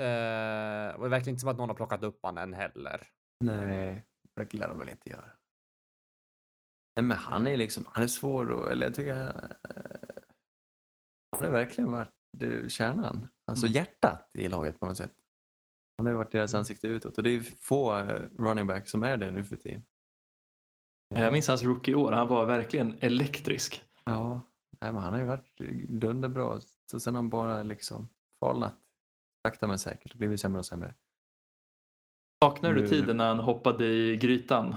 Eh, och det verkar inte som att någon har plockat upp han än heller. Nej, det lär de väl inte göra. Nej, men han är liksom, han är svår och, eller jag tycker eh, han har verkligen varit kärnan, alltså Mm. hjärtat i laget på något sätt. Han har ju varit deras ansikte utåt och det är få eh, running back som är det nu för tiden. Jag minns hans rookie-år. Han var verkligen elektrisk. Ja, nej, men han har ju varit dunderbra. Så sen har han bara liksom falnat sakta men säkert och blivit sämre och sämre. Saknar du Nu- tiden när han hoppade i grytan?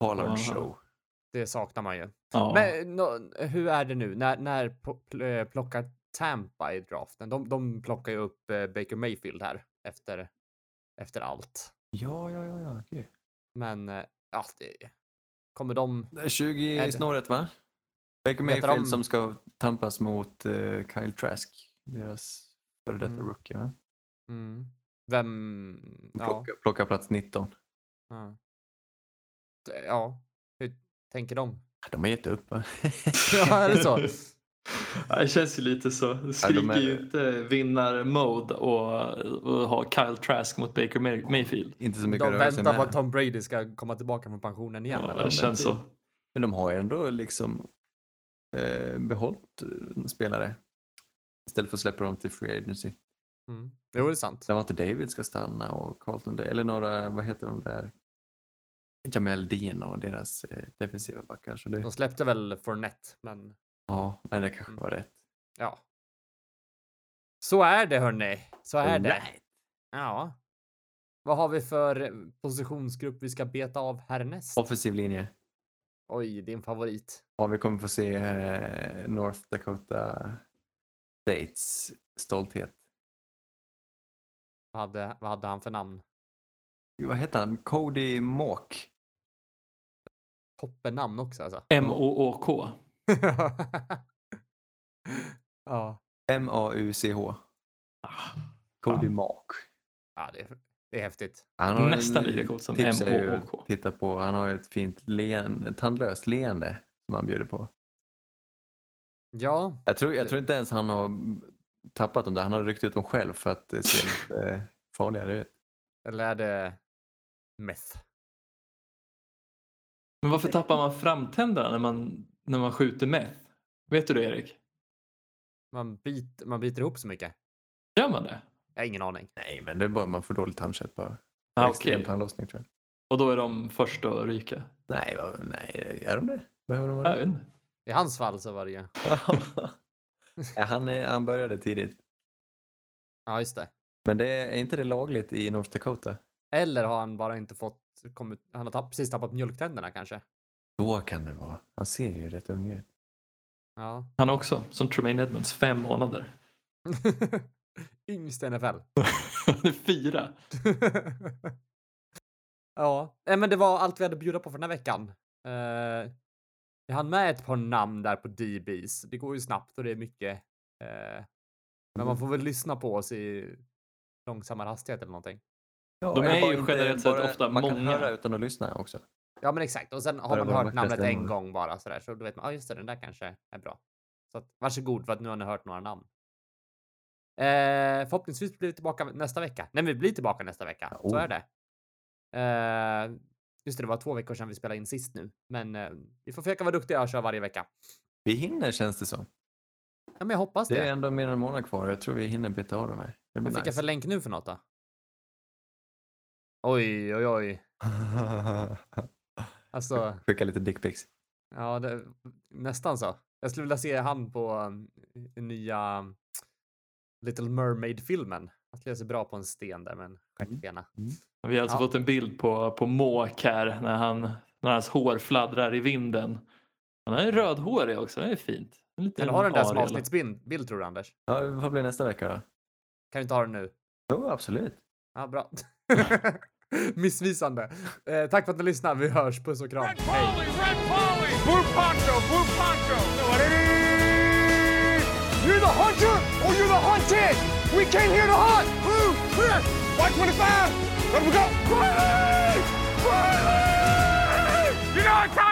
Pollard show. Det saknar man ju. Ja. Men nå, hur är det nu? När, när eh, plockar Tampa i draften? De, de plockar ju upp eh, Baker Mayfield här efter, efter allt. Ja, ja, ja, ja. Gud. Men eh, ja, det, kommer de... Det är 20 Är i snåret va? Baker Mayfield de- som ska tampas mot eh, Kyle Trask. Deras före detta Mm. rookie va? Mm, vem... Ja, Plocka, plocka plats 19. ja. Ja, hur tänker de? De har gett upp va? Ja, är det så? Ja, Det känns ju lite så. Det skriker är- ju inte vinnar-mode och, och ha Kyle Trask mot Baker May- Mayfield. Inte så mycket De väntar på att Tom Brady ska komma tillbaka från pensionen igen. Ja, det känns så. Men de har ju ändå liksom eh, behållit eh, spelare. Istället för att släppa dem till free agency. Mm. Jo, det är sant. Sen var inte David ska stanna och Carlton, eller några, vad heter de där? Jamel Dean och deras eh, defensiva backar. Så det, De släppte väl Fournette, men ja, men det kanske Mm. var rätt. ja. Så är det hörni. Så är det. Alright. Ja. Vad har vi för eh, positionsgrupp vi ska beta av härnäst? Offensiv linje. Oj, din favorit. Ja, vi kommer få se eh, North Dakota States stolthet. Vad hade, vad hade han för namn? Vad heter han? Cody Mock. Toppennamn också alltså. M-O-O-K. ja. M-A-U-C-H. Cody Mock. ja, det är, det är häftigt. Han har Nästan lika coolt som M-O-O-K. Titta på, han har ett fint leende, tandlöst leende som han bjuder på. Ja, Jag tror, jag tror inte ens han har tappat dem där. Han har ryckt ut dem själv för att det ser lite eh, farligare ut. eller är det meth? Men varför tappar man framtänderna när man, när man skjuter meth? Vet du det Erik? Man, bit, man biter ihop så mycket. Gör man det? Jag har ingen aning. Nej, men det är bara man får dåligt tandkött bara. Ah, tandlossning tror jag. och då är de först att ryka? Nej, vad, nej, är de det? Behöver de vara inte. I hans fall så var det ju. ja, han, är, han började tidigt. Ja, just det. Men det är, är inte det lagligt i North Dakota? Eller har han bara inte fått kommit, han har tapp, precis tappat mjölktänderna kanske. Då kan det vara. Han ser ju rätt ung ut. Ja. Han också, som Tremaine Edmonds, fem månader. Yngst i NFL. Fyra. ja, men det var allt vi hade att bjuda på för den här veckan. Uh, jag hann med ett par namn där på DBs. Det går ju snabbt och det är mycket. eh, men man får väl lyssna på oss i långsammare hastighet eller någonting. Ja, De är ju generellt sett ofta Man kan många. höra utan att lyssna också. Ja, men exakt. Och sen har man hört namnet en gång bara sådär. Så då vet man, ja ah, just det, den där kanske är bra. Så att, varsågod för att nu har ni hört några namn. Eh, förhoppningsvis blir vi tillbaka nästa vecka. Nej, vi blir tillbaka nästa vecka. Ja, Så oh. är det. Eh, just det, det var två veckor sedan vi spelade in sist nu. Men eh, vi får försöka vara duktiga och köra varje vecka. Vi hinner känns det som. Ja, men jag hoppas det. Det är ändå mer än en månad kvar. Jag tror vi hinner beta av de här. Vad blir fick jag nice. för länk nu för något då? Oj, oj, oj. Alltså, Skicka lite dickpics. ja, det, nästan så. Jag skulle vilja se han på um, nya um, Little Mermaid-filmen. Han skulle se bra på en sten där med en stjärtbena. Vi har alltså Ja. fått en bild på, på Måk här när, han, när hans hår fladdrar i vinden. Han är rödhårig också, det är fint. Kan du ha den där som avsnittsbild, bild, tror du Anders? Ja, vad blir nästa vecka då? Kan du inte ha den nu? Jo, absolut. Ja, bra. Missvisande. Eh, tack för att ni lyssnade. Vi hörs. Puss och kram. Red. Polly, Red Polly! Blue Poncho, Blue Poncho! You're the hunter or you're the hunted! We came here to hunt! Blue, clear! White 25! Let we go! Riley! Riley! You know what time